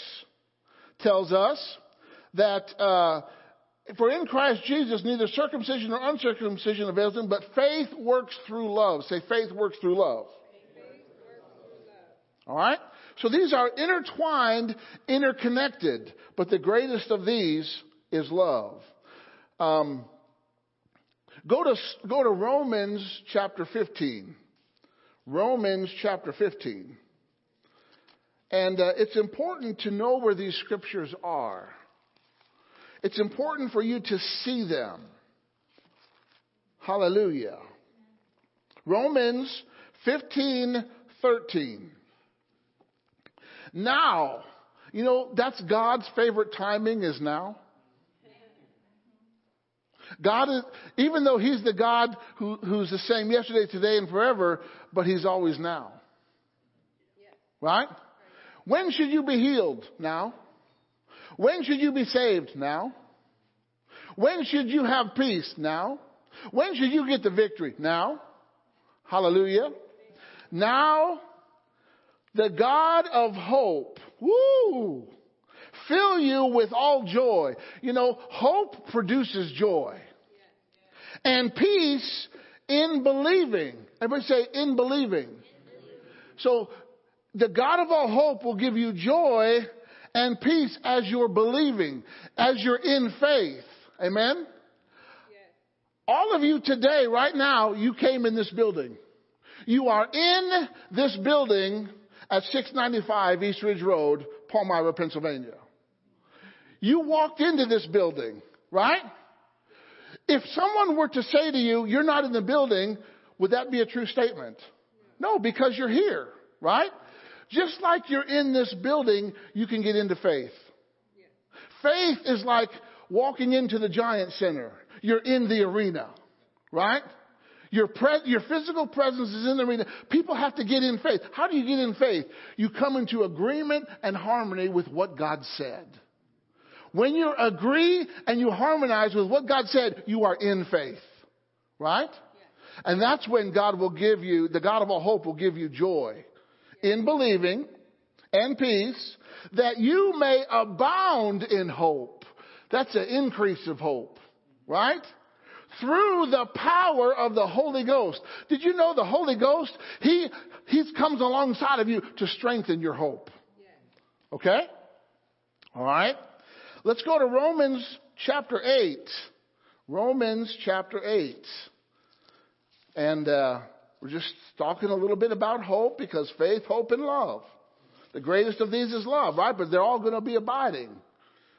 [SPEAKER 1] tells us that, uh, for in Christ Jesus, neither circumcision nor uncircumcision avails them, but faith works through love. Say, faith works through love. All right? So these are intertwined, interconnected, but the greatest of these is love. Um, go to go to Romans chapter 15. Romans chapter 15. And uh, it's important to know where these scriptures are. It's important for you to see them. Hallelujah. Romans 15, 13. Now. You know, that's God's favorite timing is now. God is, even though He's the God who, who's the same yesterday, today, and forever, but He's always now. Right? When should you be healed? Now. When should you be saved? Now. When should you have peace? Now. When should you get the victory? Now. Hallelujah. Now, the God of hope, woo, fill you with all joy. You know, hope produces joy. And peace in believing. Everybody say, in believing. So, the God of all hope will give you joy and peace as you're believing, as you're in faith. Amen? All of you today, right now, you came in this building. You are in this building at 695 East Ridge Road, Palmyra, Pennsylvania. You walked into this building, right? If someone were to say to you, you're not in the building, would that be a true statement? No, because you're here, right? Just like you're in this building, you can get into faith. Faith is like walking into the Giant Center. You're in the arena, right? Your, pre- your physical presence is in the arena. People have to get in faith. How do you get in faith? You come into agreement and harmony with what God said. When you agree and you harmonize with what God said, you are in faith. Right? And that's when God will give you, the God of all hope will give you joy in believing and peace that you may abound in hope. That's an increase of hope. Right? Through the power of the Holy Ghost. Did you know the Holy Ghost, He, He comes alongside of you to strengthen your hope. Okay? Alright? Let's go to Romans chapter 8. Romans chapter 8. And uh, we're just talking a little bit about hope because faith, hope, and love. The greatest of these is love, right? But they're all going to be abiding.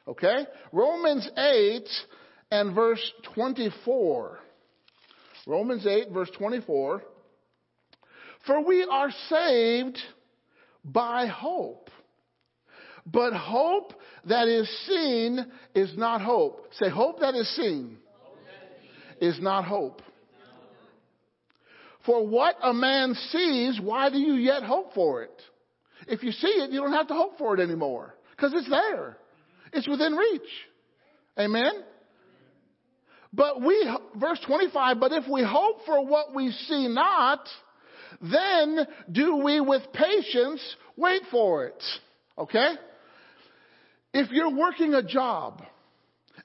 [SPEAKER 1] Okay? Romans 8 and verse 24. Romans 8, verse 24. For we are saved by hope. But hope that is seen is not hope. Say, hope that is seen is not hope. For what a man sees, why do you yet hope for it? If you see it, you don't have to hope for it anymore because it's there. It's within reach. Amen? But we, verse 25, but if we hope for what we see not, then do we with patience wait for it. Okay? If you're working a job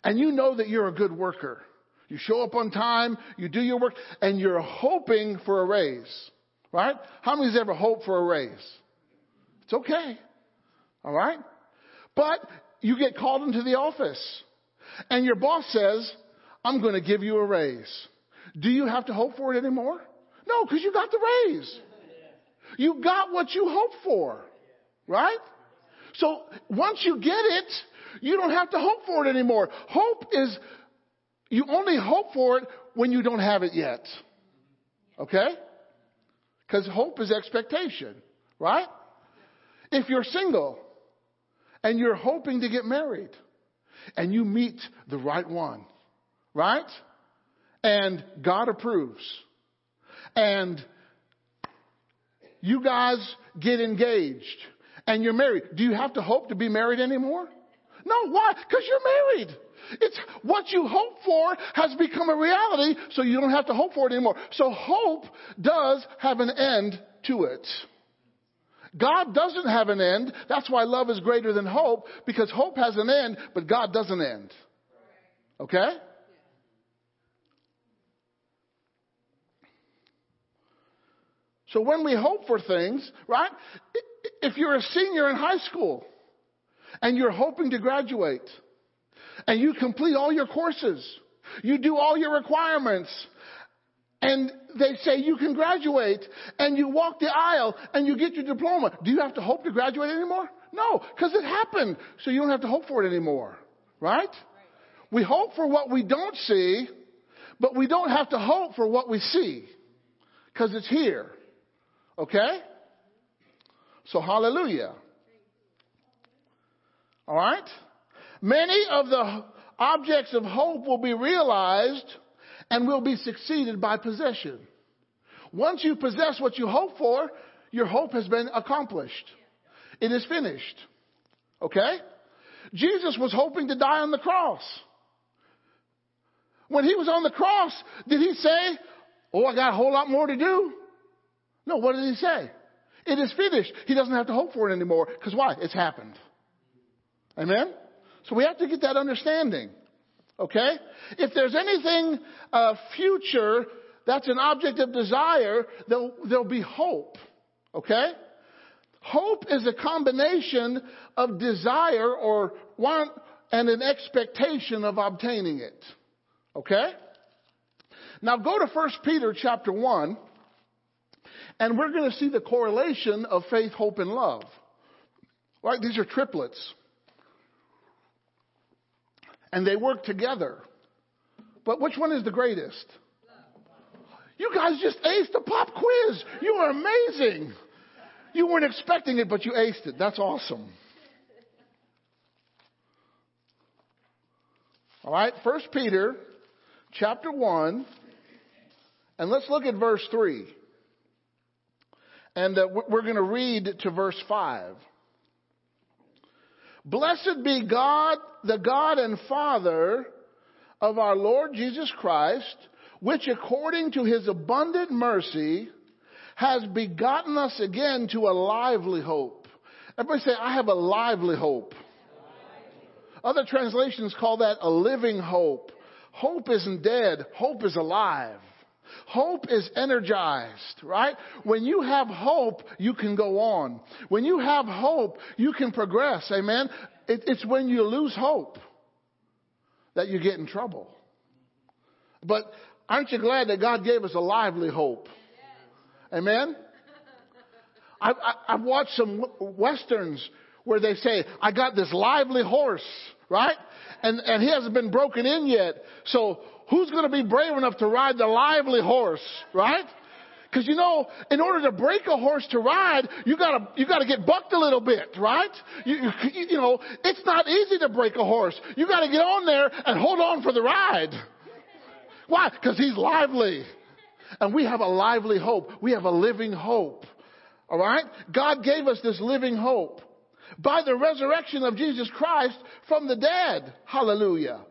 [SPEAKER 1] and you know that you're a good worker, you show up on time, you do your work, and you're hoping for a raise, right? How many's ever hoped for a raise? It's okay. All right? But you get called into the office and your boss says, I'm going to give you a raise. Do you have to hope for it anymore? No, because you got the raise. You got what you hoped for, right? So once you get it, you don't have to hope for it anymore. Hope is, you only hope for it when you don't have it yet. Okay? Because hope is expectation, right? If you're single and you're hoping to get married and you meet the right one, right? And God approves. And you guys get engaged and you're married. Do you have to hope to be married anymore? No, why? Because you're married. It's what you hope for has become a reality, so you don't have to hope for it anymore. So hope does have an end to it. God doesn't have an end. That's why love is greater than hope, because hope has an end, but God doesn't end. Okay? So when we hope for things, right? If you're a senior in high school and you're hoping to graduate and you complete all your courses, you do all your requirements, and they say you can graduate and you walk the aisle and you get your diploma. Do you have to hope to graduate anymore? No, because it happened. So you don't have to hope for it anymore. Right? We hope for what we don't see, but we don't have to hope for what we see because it's here. Okay? So hallelujah. All right? Many of the objects of hope will be realized and will be succeeded by possession. Once you possess what you hope for, your hope has been accomplished. It is finished. Okay? Jesus was hoping to die on the cross. When he was on the cross, did he say, Oh, I got a whole lot more to do? No, what did he say? It is finished. He doesn't have to hope for it anymore. Because why? It's happened. Amen? So we have to get that understanding. Okay? If there's anything uh, future that's an object of desire, there'll, there'll be hope. Okay? Hope is a combination of desire or want and an expectation of obtaining it. Okay? Now go to 1 Peter chapter 1 and we're going to see the correlation of faith, hope, and love. Right? These are triplets. And they work together. But which one is the greatest? You guys just aced the pop quiz. You are amazing. You weren't expecting it, but you aced it. That's awesome. All right, First Peter chapter 1, and let's look at verse 3. And uh, we're going to read to verse 5. Blessed be God, the God and Father of our Lord Jesus Christ, which according to his abundant mercy has begotten us again to a lively hope. Everybody say, I have a lively hope. Other translations call that a living hope. Hope isn't dead. Hope is alive. Hope is energized, right? When you have hope, you can go on. When you have hope, you can progress. Amen. It, it's when you lose hope that you get in trouble. But aren't you glad that God gave us a lively hope? Amen. I've, I've watched some westerns where they say, I got this lively horse, right? And, and he hasn't been broken in yet. So who's going to be brave enough to ride the lively horse, right? Because you know, in order to break a horse to ride, you gotta you gotta get bucked a little bit, right? You, you, you know, it's not easy to break a horse. You gotta get on there and hold on for the ride. Why? Because he's lively, and we have a lively hope. We have a living hope. All right, God gave us this living hope by the resurrection of Jesus Christ from the dead. Hallelujah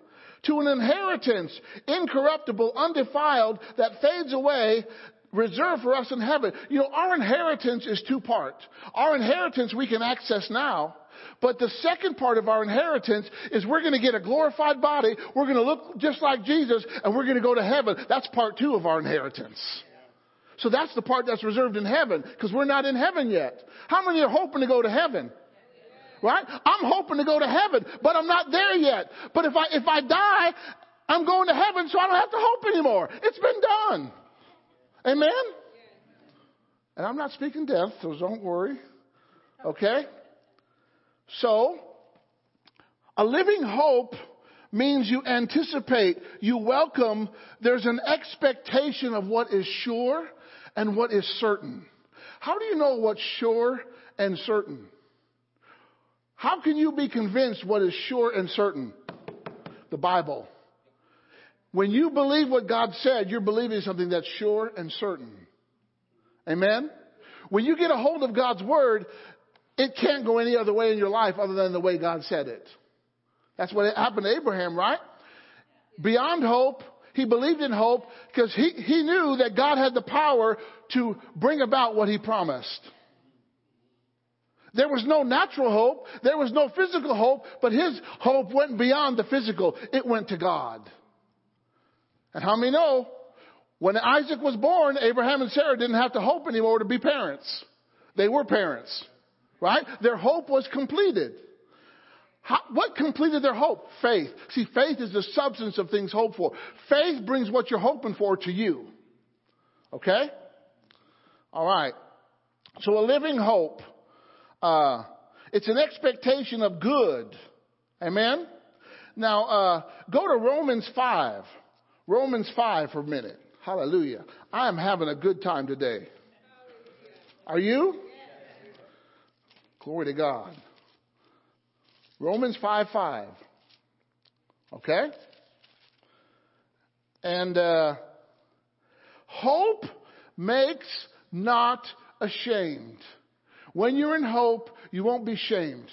[SPEAKER 1] to an inheritance, incorruptible, undefiled, that fades away, reserved for us in heaven. You know, our inheritance is two part. Our inheritance we can access now. But the second part of our inheritance is we're going to get a glorified body. We're going to look just like Jesus and we're going to go to heaven. That's part two of our inheritance. So that's the part that's reserved in heaven because we're not in heaven yet. How many are hoping to go to heaven? Right? I'm hoping to go to heaven, but I'm not there yet. But if I, if I die, I'm going to heaven so I don't have to hope anymore. It's been done. Amen? And I'm not speaking death, so don't worry. Okay? So, a living hope means you anticipate, you welcome, there's an expectation of what is sure and what is certain. How do you know what's sure and certain? How can you be convinced what is sure and certain? The Bible. When you believe what God said, you're believing something that's sure and certain. Amen? When you get a hold of God's Word, it can't go any other way in your life other than the way God said it. That's what happened to Abraham, right? Beyond hope, he believed in hope because he, he knew that God had the power to bring about what he promised. There was no natural hope. There was no physical hope, but his hope went beyond the physical. It went to God. And how many know when Isaac was born, Abraham and Sarah didn't have to hope anymore to be parents. They were parents, right? Their hope was completed. How, what completed their hope? Faith. See, faith is the substance of things hoped for. Faith brings what you're hoping for to you. Okay? All right. So a living hope. Uh, it's an expectation of good. Amen? Now, uh, go to Romans 5. Romans 5 for a minute. Hallelujah. I am having a good time today. Are you? Glory to God. Romans 5 5. Okay? And uh, hope makes not ashamed. When you're in hope, you won't be shamed.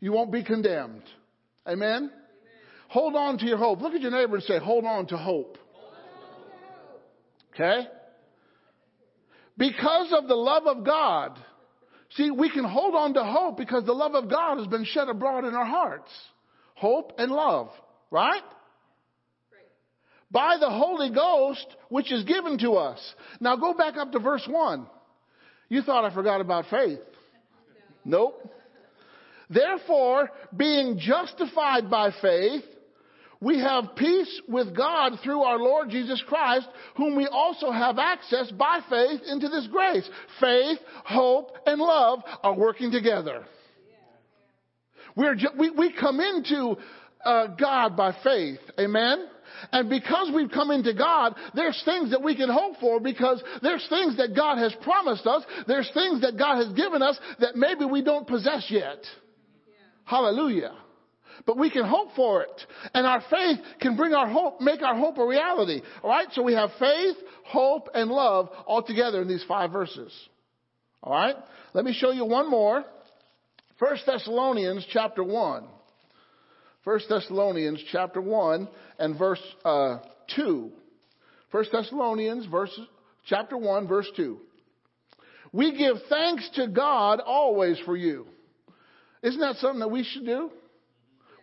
[SPEAKER 1] You won't be condemned. Amen? Hold on to your hope. Look at your neighbor and say, hold on to hope. Okay? Because of the love of God. See, we can hold on to hope because the love of God has been shed abroad in our hearts. Hope and love. Right? By the Holy Ghost, which is given to us. Now go back up to verse 1. You thought I forgot about faith. Nope. Therefore, being justified by faith, we have peace with God through our Lord Jesus Christ, whom we also have access by faith into this grace. Faith, hope, and love are working together. Ju- we, we come into uh, God by faith. Amen? And because we've come into God, there's things that we can hope for because there's things that God has promised us. There's things that God has given us that maybe we don't possess yet. Hallelujah. But we can hope for it. And our faith can bring our hope, make our hope a reality. Alright? So we have faith, hope, and love all together in these five verses. Alright? Let me show you one more. First Thessalonians chapter 1. First Thessalonians chapter 1 and verse uh, 2. First Thessalonians verse, chapter 1 verse 2. We give thanks to God always for you. Isn't that something that we should do?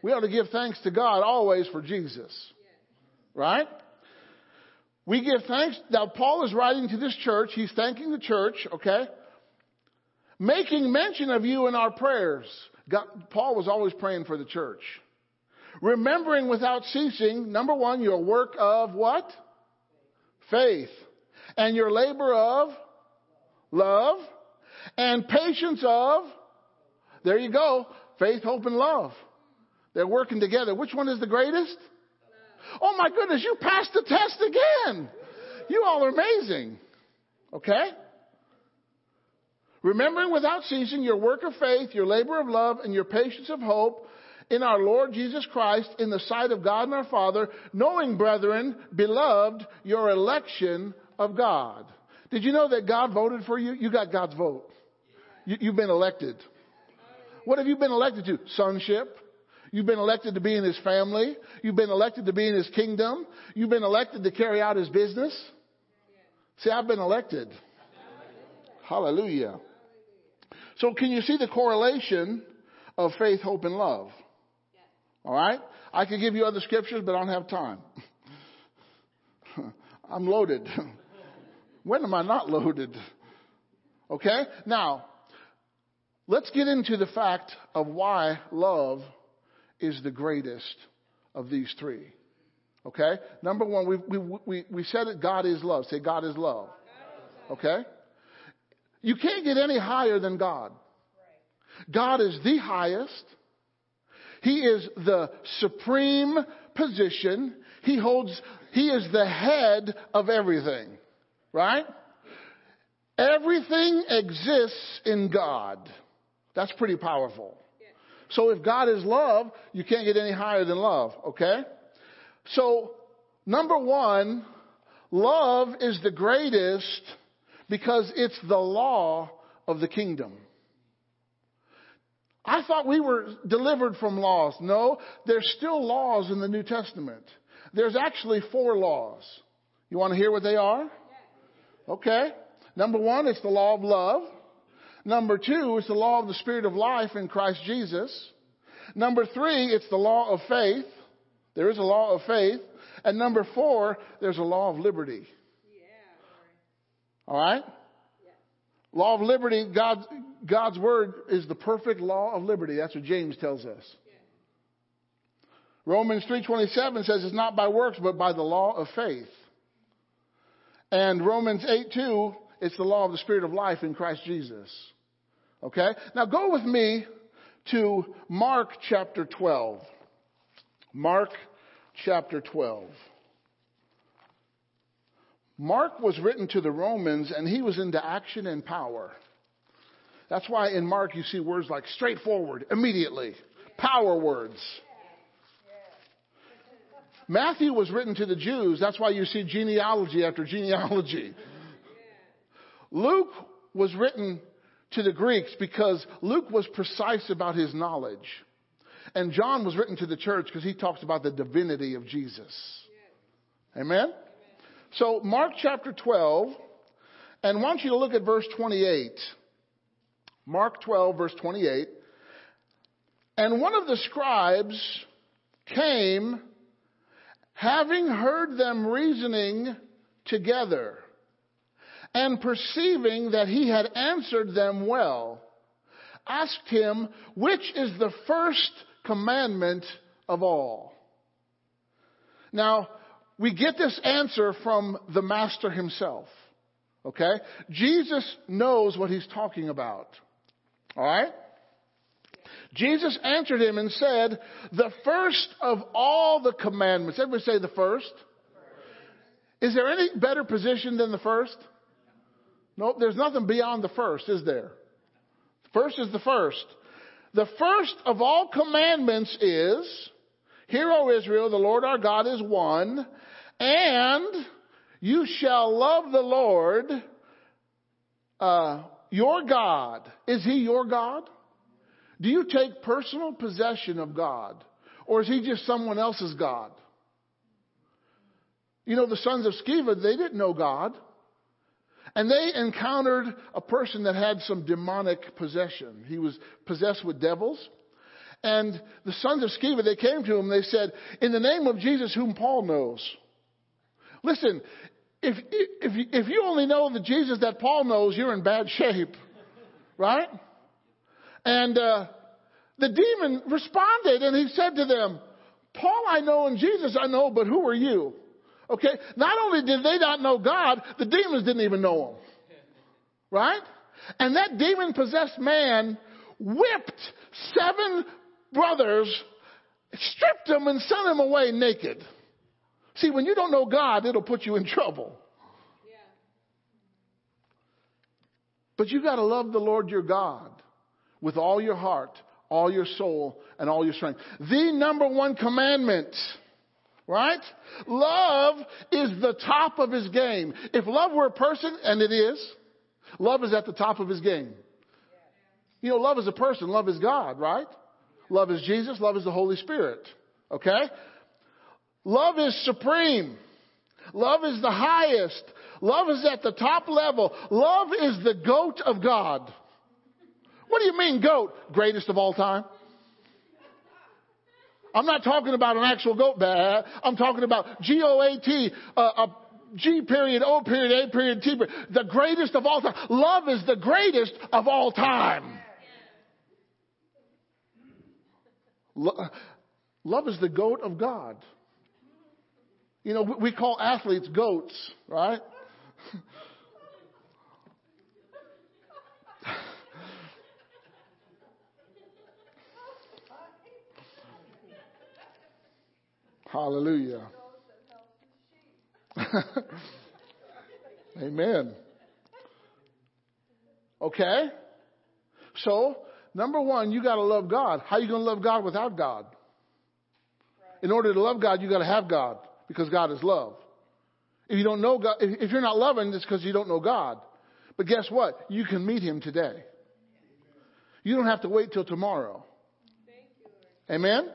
[SPEAKER 1] We ought to give thanks to God always for Jesus. Right? We give thanks. Now, Paul is writing to this church. He's thanking the church, okay? Making mention of you in our prayers. God, Paul was always praying for the church. Remembering without ceasing, number one, your work of what? Faith. And your labor of love. And patience of, there you go, faith, hope, and love. They're working together. Which one is the greatest? Oh my goodness, you passed the test again. You all are amazing. Okay? Remembering without ceasing your work of faith, your labor of love, and your patience of hope in our Lord Jesus Christ in the sight of God and our Father, knowing, brethren, beloved, your election of God. Did you know that God voted for you? You got God's vote. You, you've been elected. What have you been elected to? Sonship. You've been elected to be in his family. You've been elected to be in his kingdom. You've been elected to carry out his business. See, I've been elected. Hallelujah. So can you see the correlation of faith, hope, and love? All right? I could give you other scriptures, but I don't have time. I'm loaded. when am I not loaded? Okay? Now, let's get into the fact of why love is the greatest of these three. Okay? Number one, we, we, we, we said it, God is love. Say, God is love. Okay? You can't get any higher than God. God is the highest. He is the supreme position. He holds, He is the head of everything. Right? Everything exists in God. That's pretty powerful. So if God is love, you can't get any higher than love, okay? So, number one, love is the greatest because it's the law of the kingdom. I thought we were delivered from laws. No, there's still laws in the New Testament. There's actually four laws. You want to hear what they are? Okay. Number one, it's the law of love. Number two, it's the law of the Spirit of life in Christ Jesus. Number three, it's the law of faith. There is a law of faith. And number four, there's a law of liberty. All right? Law of liberty, God, God's word is the perfect law of liberty. That's what James tells us. Romans 3.27 says it's not by works, but by the law of faith. And Romans 8.2, it's the law of the Spirit of life in Christ Jesus. Okay? Now go with me to Mark chapter 12. Mark chapter 12. Mark was written to the Romans and he was into action and power. That's why in Mark you see words like straightforward, immediately, power words. Matthew was written to the Jews. That's why you see genealogy after genealogy. Luke was written to the Greeks because Luke was precise about his knowledge. And John was written to the church because he talks about the divinity of Jesus. Amen? So, Mark chapter 12, and I want you to look at verse 28. Mark 12, verse 28. And one of the scribes came, having heard them reasoning together, and perceiving that he had answered them well, asked him, Which is the first commandment of all? Now, we get this answer from the Master himself. Okay? Jesus knows what he's talking about. Alright? Jesus answered him and said, The first of all the commandments. Everybody say the first. Is there any better position than the first? Nope, there's nothing beyond the first, is there? First is the first. The first of all commandments is, Hear, O Israel, the Lord our God is one, and you shall love the Lord, uh, your God. Is he your God? Do you take personal possession of God? Or is he just someone else's God? You know, the sons of Sceva, they didn't know God. And they encountered a person that had some demonic possession. He was possessed with devils. And the sons of Sceva, they came to him, they said, In the name of Jesus, whom Paul knows. Listen, if, if, if you only know the Jesus that Paul knows, you're in bad shape. Right? And uh, the demon responded and he said to them, Paul I know and Jesus I know, but who are you? Okay? Not only did they not know God, the demons didn't even know him. Right? And that demon possessed man whipped seven brothers, stripped them, and sent them away naked. See, when you don't know God, it'll put you in trouble. But you've got to love the Lord your God with all your heart, all your soul, and all your strength. The number one commandment. Right? Love is the top of his game. If love were a person, and it is, love is at the top of his game. You know, love is a person, love is God, right? Love is Jesus, love is the Holy Spirit. Okay? Love is supreme. Love is the highest. Love is at the top level. Love is the goat of God. What do you mean goat? Greatest of all time? I'm not talking about an actual goat. I'm talking about G-O-A-T, uh, a G period, O period, A period, T period. The greatest of all time. Love is the greatest of all time. Lo- Love is the goat of God. You know, we call athletes goats, right? Hallelujah. Amen. Okay? So, number one, you gotta love God. How are you gonna love God without God? In order to love God, you gotta have God, because God is love. If you don't know God, if you're not loving, it's because you don't know God. But guess what? You can meet Him today. You don't have to wait till tomorrow. Amen?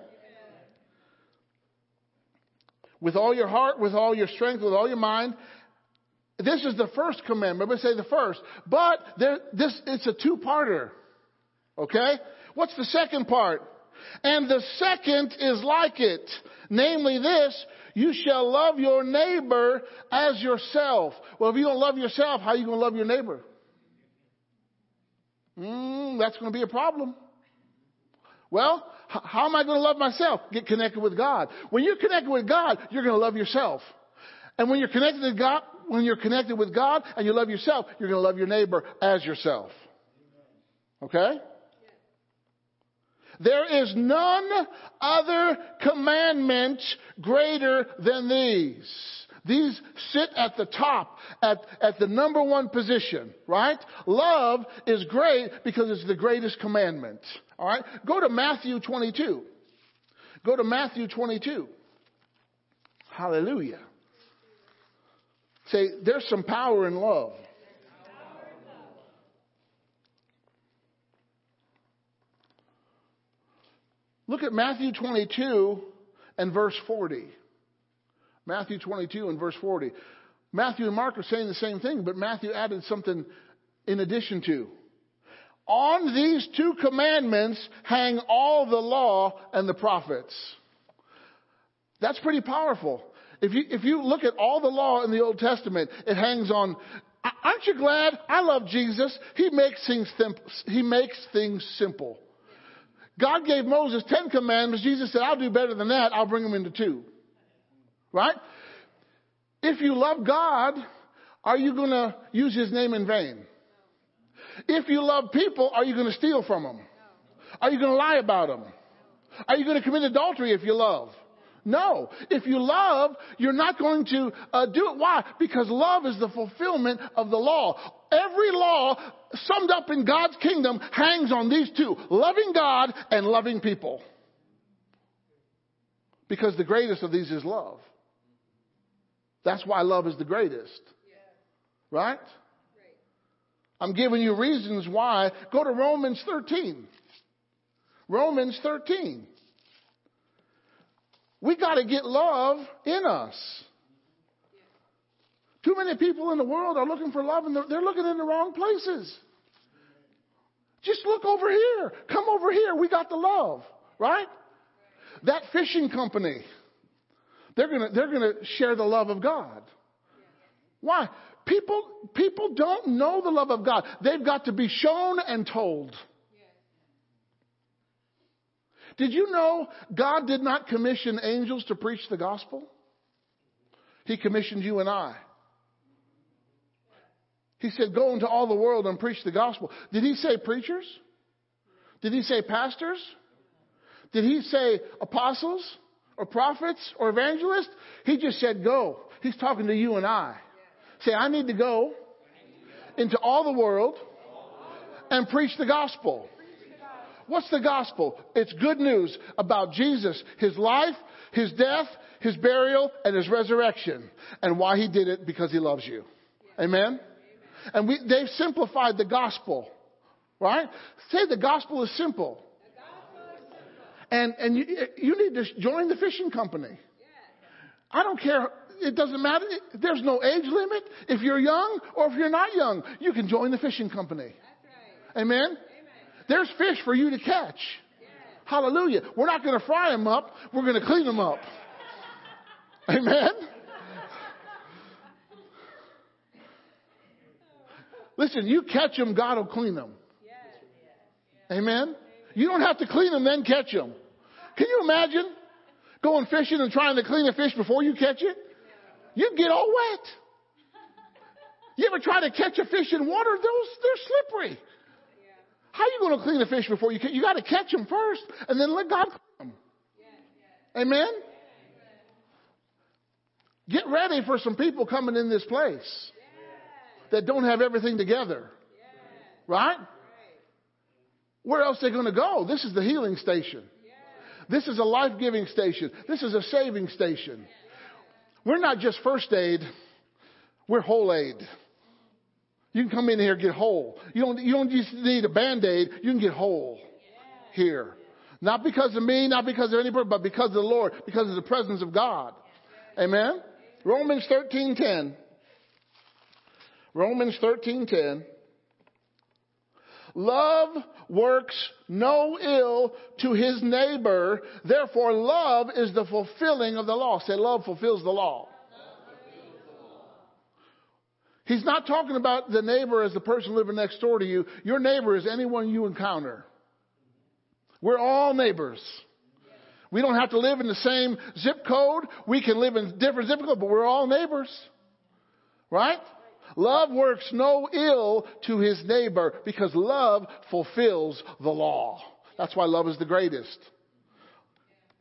[SPEAKER 1] with all your heart, with all your strength, with all your mind. This is the first commandment. But say the first. But there, this, it's a two-parter. Okay? What's the second part? And the second is like it. Namely this, you shall love your neighbor as yourself. Well, if you don't love yourself, how are you going to love your neighbor? Mm, that's going to be a problem. Well, how am I going to love myself? Get connected with God. When you're connected with God, you're going to love yourself. And when you're connected to God, when you're connected with God and you love yourself, you're going to love your neighbor as yourself. Okay? There is none other commandment greater than these. These sit at the top, at, at the number one position, right? Love is great because it's the greatest commandment. All right? Go to Matthew 22. Go to Matthew 22. Hallelujah. Say, there's some power in love. At Matthew 22 and verse 40. Matthew 22 and verse 40. Matthew and Mark are saying the same thing, but Matthew added something in addition to. On these two commandments hang all the law and the prophets. That's pretty powerful. If you, if you look at all the law in the Old Testament, it hangs on. Aren't you glad? I love Jesus. He makes things, simple, he makes things simple. God gave Moses 10 commandments. Jesus said, I'll do better than that. I'll bring them into two. Right? If you love God, are you going to use his name in vain? If you love people, are you going to steal from them? Are you going to lie about them? Are you going to commit adultery if you love? No. If you love, you're not going to uh, do it. Why? Because love is the fulfillment of the law. Every law summed up in God's kingdom hangs on these two loving God and loving people. Because the greatest of these is love. That's why love is the greatest. Right? I'm giving you reasons why. Go to Romans 13. Romans 13. We got to get love in us. Too many people in the world are looking for love and they're, looking in the wrong places. Just look over here. Come over here. We got the love, right? That fishing company, they're gonna, they're gonna share the love of God. Why? People, people don't know the love of God. They've got to be shown and told. Did you know God did not commission angels to preach the gospel? He commissioned you and I. He said, Go into all the world and preach the gospel. Did he say preachers? Did he say pastors? Did he say apostles or prophets or evangelists? He just said, Go. He's talking to you and I. Say, I need to go into all the world and preach the gospel. What's the gospel? It's good news about Jesus, His life, His death, His burial, and His resurrection. And why He did it because He loves you. Amen? And we, they've simplified the gospel. Right? Say the gospel is simple. And, and you, you need to join the fishing company. I don't care. It doesn't matter. There's no age limit. If you're young or if you're not young, you can join the fishing company. Amen? There's fish for you to catch. Hallelujah. We're not going to fry them up. We're going to clean them up. Amen. Listen, you catch them, God will clean them. Amen. You don't have to clean them, then catch them. Can you imagine going fishing and trying to clean a fish before you catch it? You get all wet. You ever try to catch a fish in water? Those they're slippery. How are you going to clean a fish before you catch? You got to catch them first, and then let God clean them. Amen. Get ready for some people coming in this place that don't have everything together. Right? Where else are they going to go? This is the healing station. This is a life giving station. This is a saving station. We're not just first aid, we're whole aid. You can come in here and get whole. You don't, you don't just need a band aid, you can get whole here. Not because of me, not because of anybody, but because of the Lord, because of the presence of God. Amen? Romans 13:10. Romans 13:10. Love works no ill to his neighbor. Therefore, love is the fulfilling of the law. Say, love fulfills the law. He's not talking about the neighbor as the person living next door to you. Your neighbor is anyone you encounter. We're all neighbors. We don't have to live in the same zip code. We can live in different zip codes, but we're all neighbors. Right? Love works no ill to his neighbor because love fulfills the law. That's why love is the greatest.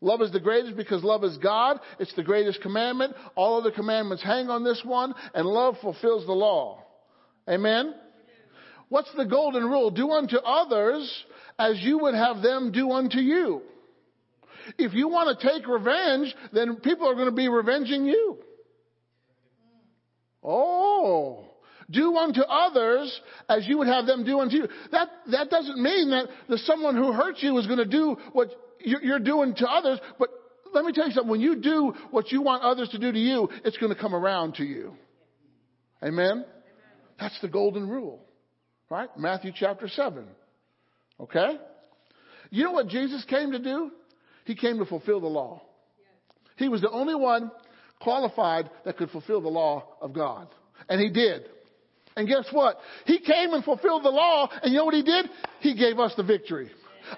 [SPEAKER 1] Love is the greatest because love is God. It's the greatest commandment. All other commandments hang on this one, and love fulfills the law. Amen? What's the golden rule? Do unto others as you would have them do unto you. If you want to take revenge, then people are going to be revenging you. Oh, do unto others as you would have them do unto you. That, that doesn't mean that the someone who hurts you is going to do what you're doing to others, but let me tell you something. When you do what you want others to do to you, it's going to come around to you. Amen? That's the golden rule. Right? Matthew chapter 7. Okay? You know what Jesus came to do? He came to fulfill the law. He was the only one qualified that could fulfill the law of God. And he did. And guess what? He came and fulfilled the law, and you know what he did? He gave us the victory.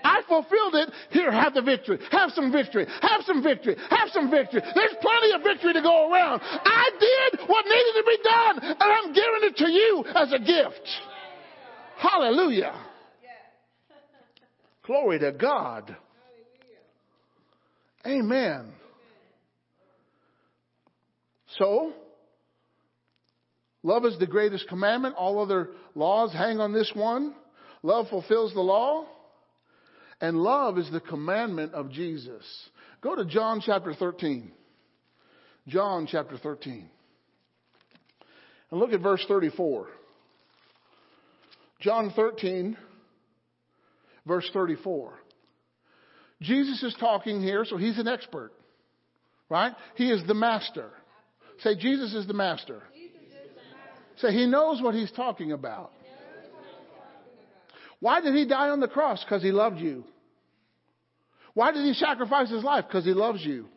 [SPEAKER 1] I fulfilled it. Here, have the victory. Have some victory. Have some victory. Have some victory. There's plenty of victory to go around. I did what needed to be done, and I'm giving it to you as a gift. Hallelujah. Glory to God. Amen. So, love is the greatest commandment. All other laws hang on this one. Love fulfills the law. And love is the commandment of Jesus. Go to John chapter 13. John chapter 13. And look at verse 34. John 13, verse 34. Jesus is talking here, so he's an expert, right? He is the master. Say, Jesus is the master. Say, he knows what he's talking about. Why did he die on the cross? Because he loved you. Why did he sacrifice his life? Because he loves you.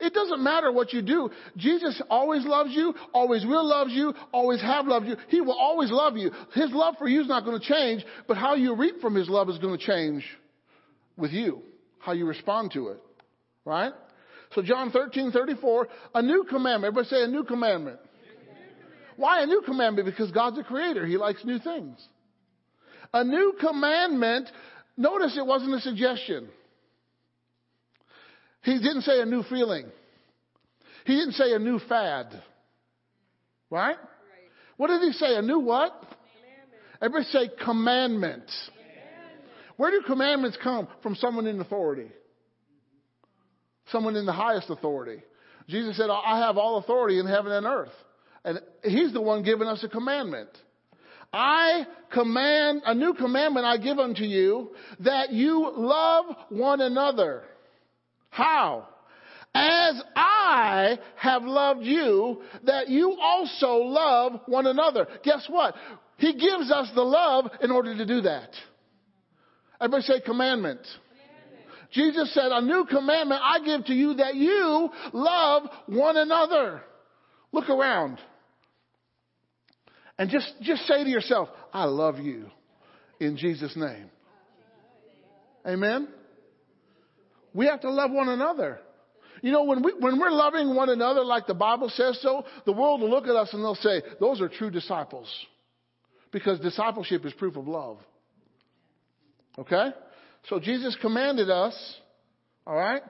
[SPEAKER 1] It doesn't matter what you do. Jesus always loves you, always will love you, always have loved you. He will always love you. His love for you is not going to change, but how you reap from his love is going to change with you. How you respond to it. Right? So John 13, 34, a new commandment. Everybody say a new commandment. Why a new commandment? Because God's a creator. He likes new things. A new commandment, notice it wasn't a suggestion. He didn't say a new feeling. He didn't say a new fad. Right? right. What did he say? A new what? Commandment. Everybody say commandment. commandment. Where do commandments come? From someone in authority. Someone in the highest authority. Jesus said, I have all authority in heaven and earth. And he's the one giving us a commandment. I command, a new commandment I give unto you, that you love one another. How? As I have loved you, that you also love one another. Guess what? He gives us the love in order to do that. Everybody say commandment. commandment. Jesus said, a new commandment I give to you that you love one another. Look around. And just, just say to yourself, I love you in Jesus' name. Amen. We have to love one another. You know, when, we, when we're loving one another like the Bible says so, the world will look at us and they'll say, those are true disciples. Because discipleship is proof of love. Okay? So Jesus commanded us, alright?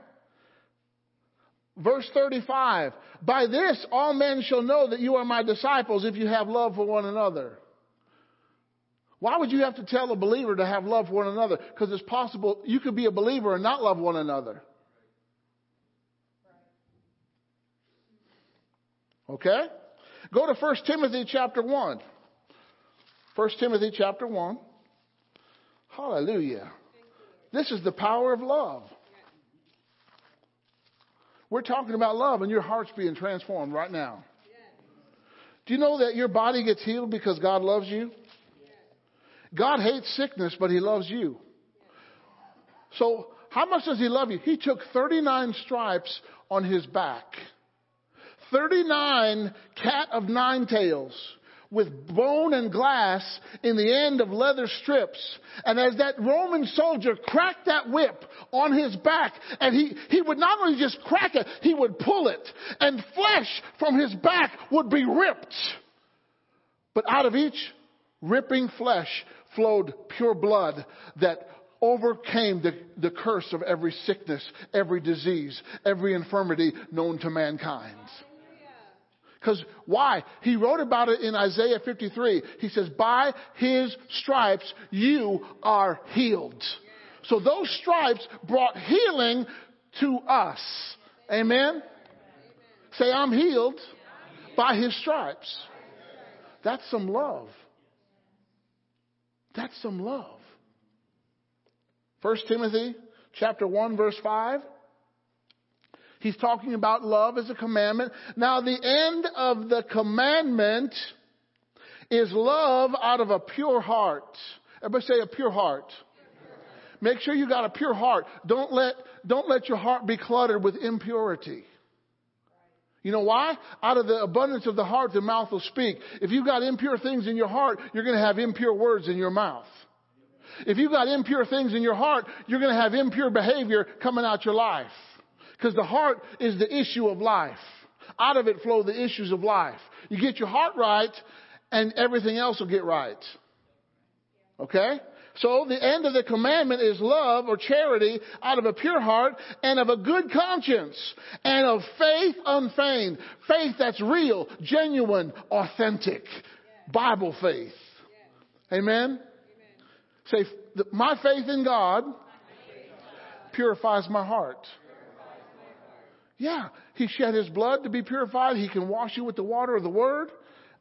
[SPEAKER 1] Verse 35, by this all men shall know that you are my disciples if you have love for one another. Why would you have to tell a believer to have love for one another? Because it's possible you could be a believer and not love one another. Okay? Go to 1 Timothy chapter 1. 1 Timothy chapter 1. Hallelujah. This is the power of love. We're talking about love and your heart's being transformed right now. Do you know that your body gets healed because God loves you? God hates sickness, but He loves you. So, how much does He love you? He took 39 stripes on His back. 39 cat of nine tails with bone and glass in the end of leather strips. And as that Roman soldier cracked that whip on his back, and he, he would not only just crack it, he would pull it, and flesh from his back would be ripped. But out of each ripping flesh flowed pure blood that overcame the, the curse of every sickness, every disease, every infirmity known to mankind. Because why? He wrote about it in Isaiah 53. He says, by his stripes you are healed. So those stripes brought healing to us. Amen? Say, I'm healed by his stripes. That's some love. That's some love. 1 Timothy chapter 1, verse 5. He's talking about love as a commandment. Now, the end of the commandment is love out of a pure heart. Everybody say a pure heart. Make sure you got a pure heart. Don't let, don't let your heart be cluttered with impurity. You know why? Out of the abundance of the heart, the mouth will speak. If you've got impure things in your heart, you're going to have impure words in your mouth. If you've got impure things in your heart, you're going to have impure behavior coming out your life. Because the heart is the issue of life. Out of it flow the issues of life. You get your heart right, and everything else will get right. Okay? So the end of the commandment is love or charity out of a pure heart and of a good conscience and of faith unfeigned. Faith that's real, genuine, authentic. Bible faith. Amen? Say, my faith in God purifies my heart. Yeah, He shed His blood to be purified. He can wash you with the water of the Word.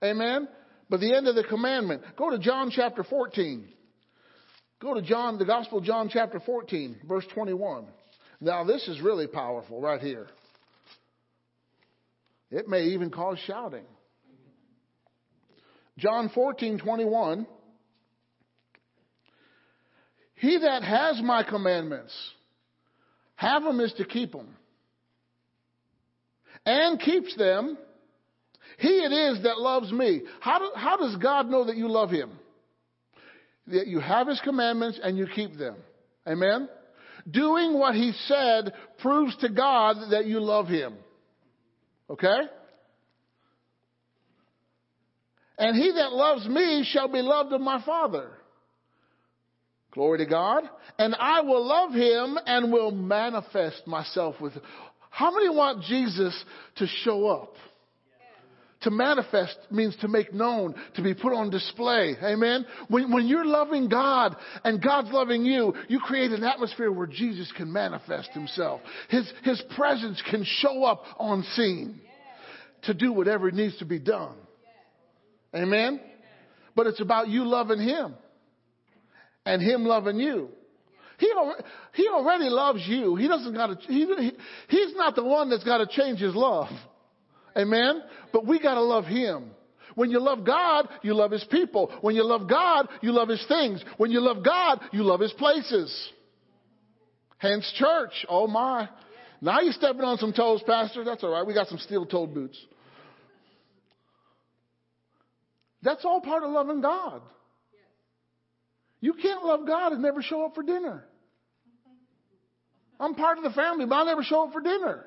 [SPEAKER 1] Amen? But the end of the commandment, go to John chapter 14. Go to John, the Gospel of John chapter 14, verse 21. Now this is really powerful right here. It may even cause shouting. John 14, 21. He that has my commandments, have them is to keep them. And keeps them, he it is that loves me. How, do, how does God know that you love him? That you have his commandments and you keep them. Amen? Doing what he said proves to God that you love him. Okay? And he that loves me shall be loved of my Father. Glory to God. And I will love him and will manifest myself with him. How many want Jesus to show up? To manifest means to make known, to be put on display. Amen. When, when you're loving God and God's loving you, you create an atmosphere where Jesus can manifest himself. His, his presence can show up on scene to do whatever needs to be done. Amen. But it's about you loving him and him loving you. He already, he already loves you. He doesn't got to, he, he, he's not the one that's got to change his love. Amen? But we gotta love Him. When you love God, you love His people. When you love God, you love His things. When you love God, you love His places. Hence church. Oh my. Now you're stepping on some toes, Pastor. That's alright. We got some steel toed boots. That's all part of loving God. You can't love God and never show up for dinner. I'm part of the family, but I never show up for dinner.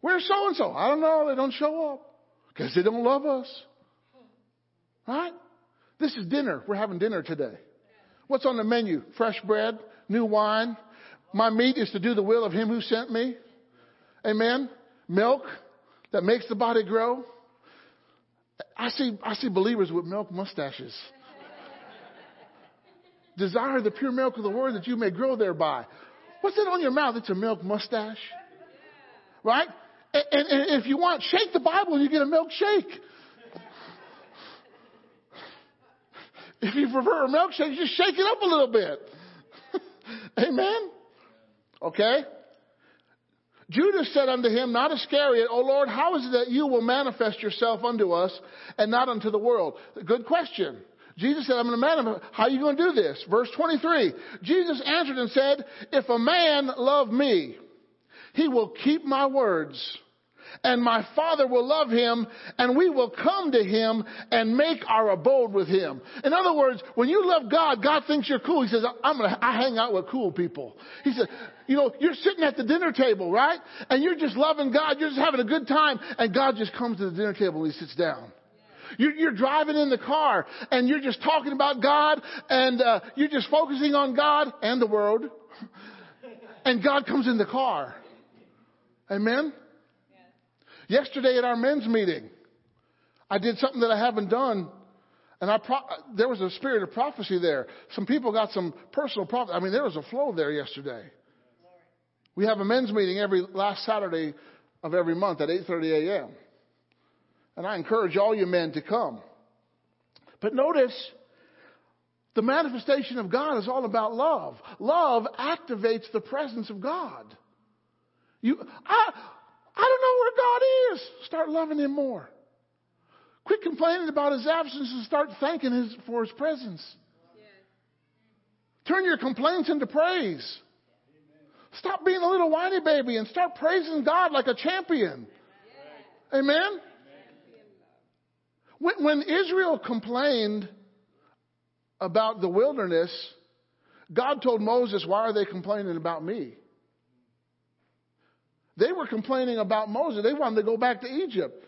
[SPEAKER 1] Where's so and so? I don't know. They don't show up because they don't love us. Right? This is dinner. We're having dinner today. What's on the menu? Fresh bread, new wine. My meat is to do the will of him who sent me. Amen. Milk that makes the body grow. I see, I see believers with milk mustaches. Desire the pure milk of the word that you may grow thereby. What's it on your mouth? It's a milk mustache. Right? And, and, if you want, shake the Bible and you get a milkshake. If you prefer a milkshake, just shake it up a little bit. Amen? Okay? Judas said unto him, not Iscariot, O Lord, how is it that you will manifest yourself unto us and not unto the world? Good question. Jesus said, I'm going to manifest. How are you going to do this? Verse 23. Jesus answered and said, If a man love me, he will keep my words and my Father will love him, and we will come to him and make our abode with him. In other words, when you love God, God thinks you're cool. He says, I'm gonna, I hang out with cool people. He said, you know, you're sitting at the dinner table, right? And you're just loving God, you're just having a good time, and God just comes to the dinner table and he sits down. You're, you're, driving in the car and you're just talking about God and uh, you're just focusing on God and the world. And God comes in the car. Amen? Yesterday at our men's meeting, I did something that I haven't done. And I pro- there was a spirit of prophecy there. Some people got some personal prophecy. I mean, there was a flow there yesterday. We have a men's meeting every last Saturday of every month at 8:30 a.m. And I encourage all you men to come. But notice The manifestation of God is all about love. Love activates the presence of God. You, I, I don't know where God is. Start loving Him more. Quit complaining about His absence and start thanking Him for His presence. Turn your complaints into praise. Stop being a little whiny baby and start praising God like a champion. Amen? When, when Israel complained about the wilderness, God told Moses, Why are they complaining about me? They were complaining about Moses. They wanted to go back to Egypt.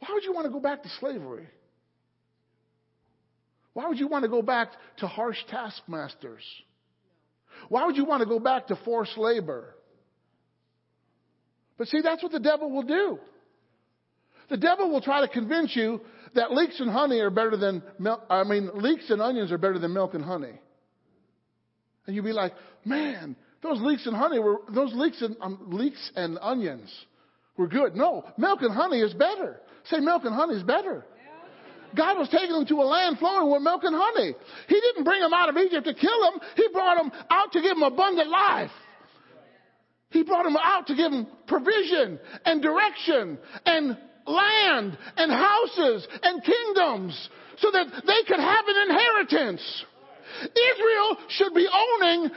[SPEAKER 1] Why would you want to go back to slavery? Why would you want to go back to harsh taskmasters? Why would you want to go back to forced labor? But see, that's what the devil will do. The devil will try to convince you that leeks and honey are better than milk. I mean, leeks and onions are better than milk and honey. And you'd be like, man, those leeks and honey were, those leeks and, um, leeks and onions were good. No, milk and honey is better. Say milk and honey is better. God was taking them to a land flowing with milk and honey. He didn't bring them out of Egypt to kill them. He brought them out to give them abundant life. He brought them out to give them provision and direction and land and houses and kingdoms so that they could have an inheritance. Israel should be owning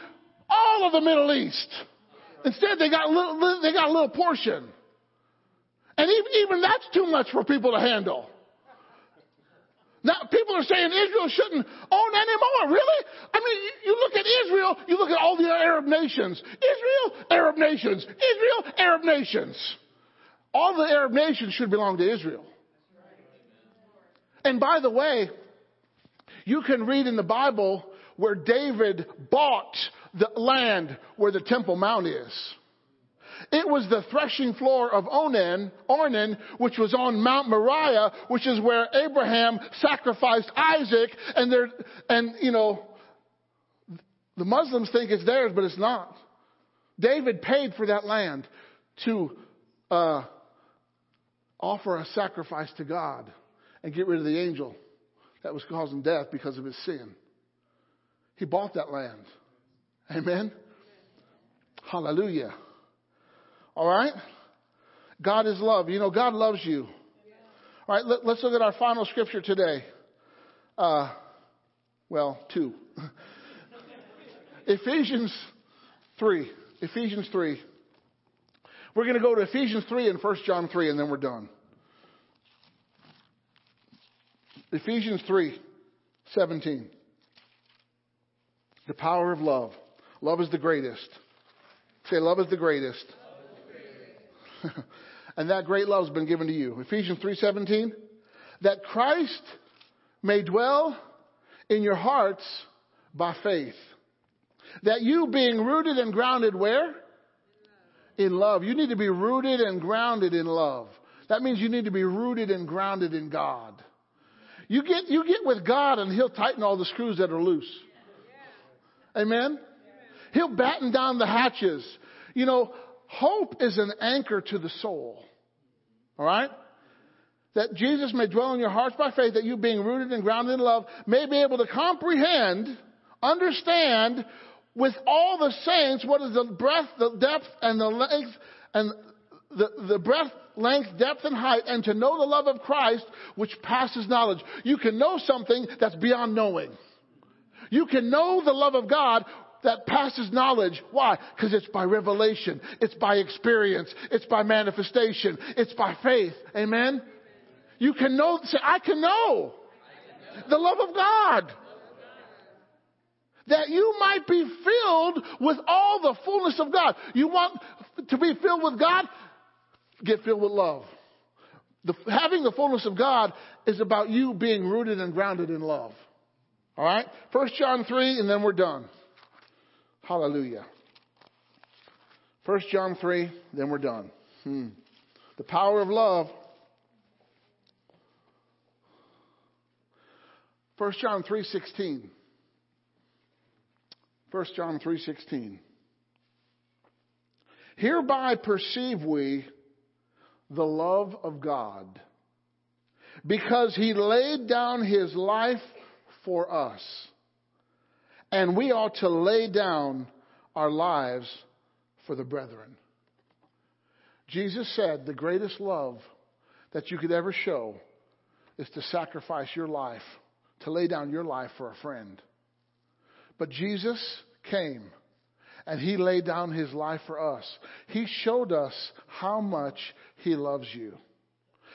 [SPEAKER 1] all of the Middle East. Instead, they got a little, they got a little portion. And even, even that's too much for people to handle. Now, people are saying Israel shouldn't own anymore. Really? I mean, you, look at Israel, you look at all the Arab nations. Israel, Arab nations. Israel, Arab nations. All the Arab nations should belong to Israel. And by the way, you can read in the Bible where David bought the land where the Temple Mount is. It was the threshing floor of Onan, Ornan, which was on Mount Moriah, which is where Abraham sacrificed Isaac, and there, and you know, the Muslims think it's theirs, but it's not. David paid for that land to uh, offer a sacrifice to God and get rid of the angel that was causing death because of his sin. He bought that land. Amen. Hallelujah. All right? God is love. You know, God loves you. All right, let, us look at our final scripture today. Uh, well, two. Ephesians 3. Ephesians 3. We're going to go to Ephesians 3 and 1 John 3, and then we're done. Ephesians 3 17. The power of love. Love is the greatest. Say, love is the greatest. and that great love has been given to you. Ephesians 3:17 that Christ may dwell in your hearts by faith. That you being rooted and grounded where? In love. You need to be rooted and grounded in love. That means you need to be rooted and grounded in God. You get, you get with God and He'll tighten all the screws that are loose. Amen? He'll batten down the hatches. You know, Hope is an anchor to the soul. All right? That Jesus may dwell in your hearts by faith, that you being rooted and grounded in love may be able to comprehend, understand with all the saints what is the breadth, the depth, and the length, and the, the breadth, length, depth, and height, and to know the love of Christ, which passes knowledge. You can know something that's beyond knowing. You can know the love of God that passes knowledge. Why? Because it's by revelation. It's by experience. It's by manifestation. It's by faith. Amen? You can know, say, I can know the love of God. That you might be filled with all the fullness of God. You want to be filled with God? Get filled with love. The, having the fullness of God is about you being rooted and grounded in love. All right? First John 3, and then we're done. Hallelujah. 1 John 3, then we're done. Hmm. The power of love. 1 John 3:16. 1 John 3:16. Hereby perceive we the love of God because he laid down his life for us. And we ought to lay down our lives for the brethren. Jesus said the greatest love that you could ever show is to sacrifice your life, to lay down your life for a friend. But Jesus came and he laid down his life for us. He showed us how much he loves you.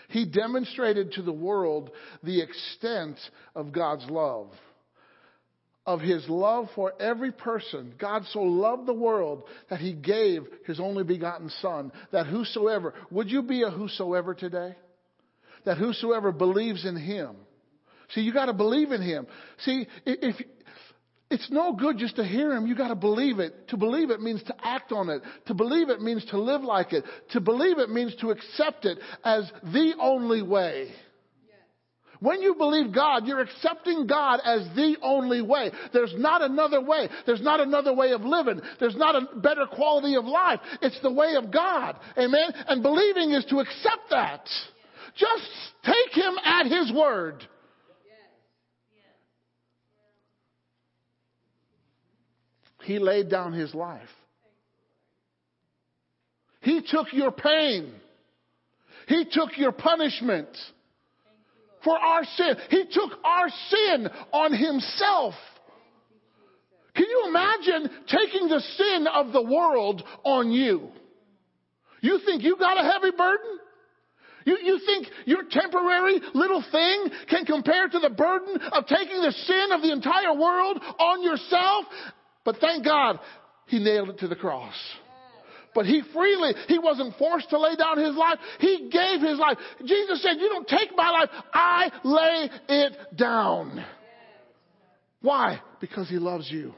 [SPEAKER 1] He demonstrated to the world the extent of God's love. Of his love for every person. God so loved the world that he gave his only begotten son that whosoever, would you be a whosoever today? That whosoever believes in him. See, you gotta believe in him. See, if, it's no good just to hear him. You got to believe it. To believe it means to act on it. To believe it means to live like it. To believe it means to accept it as the only way. When you believe God, you're accepting God as the only way. There's not another way. There's not another way of living. There's not a better quality of life. It's the way of God. Amen? And believing is to accept that. Just take Him at His word. He laid down his life. He took your pain. He took your punishment for our sin. He took our sin on himself. Can you imagine taking the sin of the world on you? You think you got a heavy burden? You, you think your temporary little thing can compare to the burden of taking the sin of the entire world on yourself? But thank God he nailed it to the cross. But he freely, he wasn't forced to lay down his life. He gave his life. Jesus said, you don't take my life. I lay it down. Why? Because he loves you.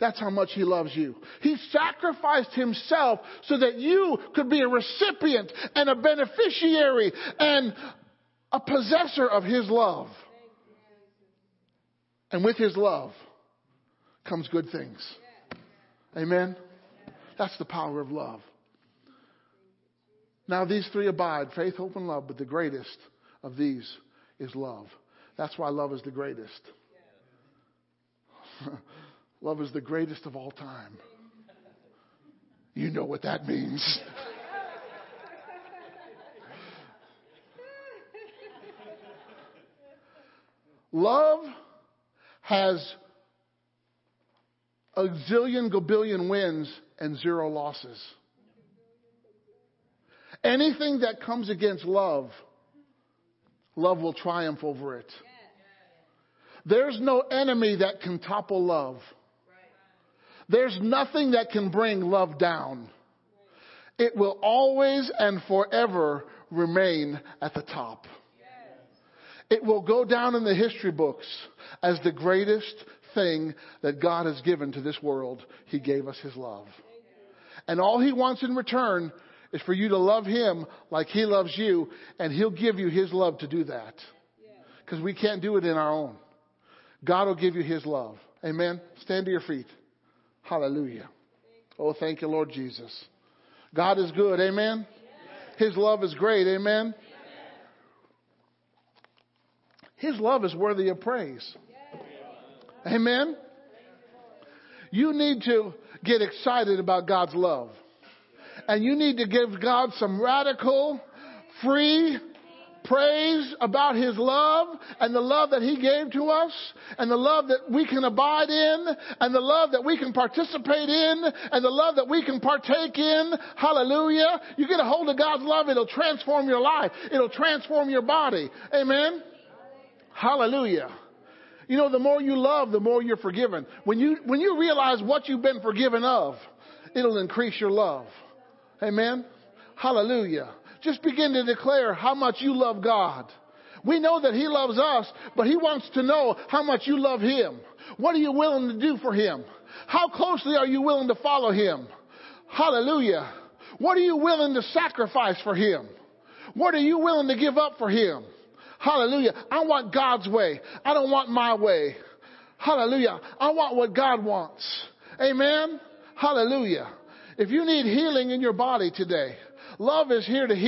[SPEAKER 1] That's how much he loves you. He sacrificed himself so that you could be a recipient and a beneficiary and a possessor of his love. And with his love, comes good things. Amen? That's the power of love. Now, these three abide faith, hope, and love, but the greatest of these is love. That's why love is the greatest. love is the greatest of all time. You know what that means. love has a zillion gobillion wins and zero losses. Anything that comes against love, love will triumph over it. There's no enemy that can topple love. There's nothing that can bring love down. It will always and forever remain at the top. It will go down in the history books as the greatest thing that God has given to this world. He gave us His love. And all He wants in return is for you to love Him like He loves you, and He'll give you His love to do that. Because we can't do it in our own. God will give you His love. Amen. Stand to your feet. Hallelujah. Oh, thank you, Lord Jesus. God is good. Amen. His love is great. Amen. His love is worthy of praise. Amen? You need to get excited about God's love. And you need to give God some radical, free praise about His love and the love that He gave to us and the love that we can abide in and the love that we can participate in and the love that we can partake in. Hallelujah. You get a hold of God's love, it'll transform your life. It'll transform your body. Amen. Hallelujah. You know, the more you love, the more you're forgiven. When you, when you realize what you've been forgiven of, it'll increase your love. Amen? Hallelujah. Just begin to declare how much you love God. We know that He loves us, but He wants to know how much you love Him. What are you willing to do for Him? How closely are you willing to follow Him? Hallelujah. What are you willing to sacrifice for Him? What are you willing to give up for Him? Hallelujah. I want God's way. I don't want my way. Hallelujah. I want what God wants. Amen. Hallelujah. If you need healing in your body today, love is here to heal.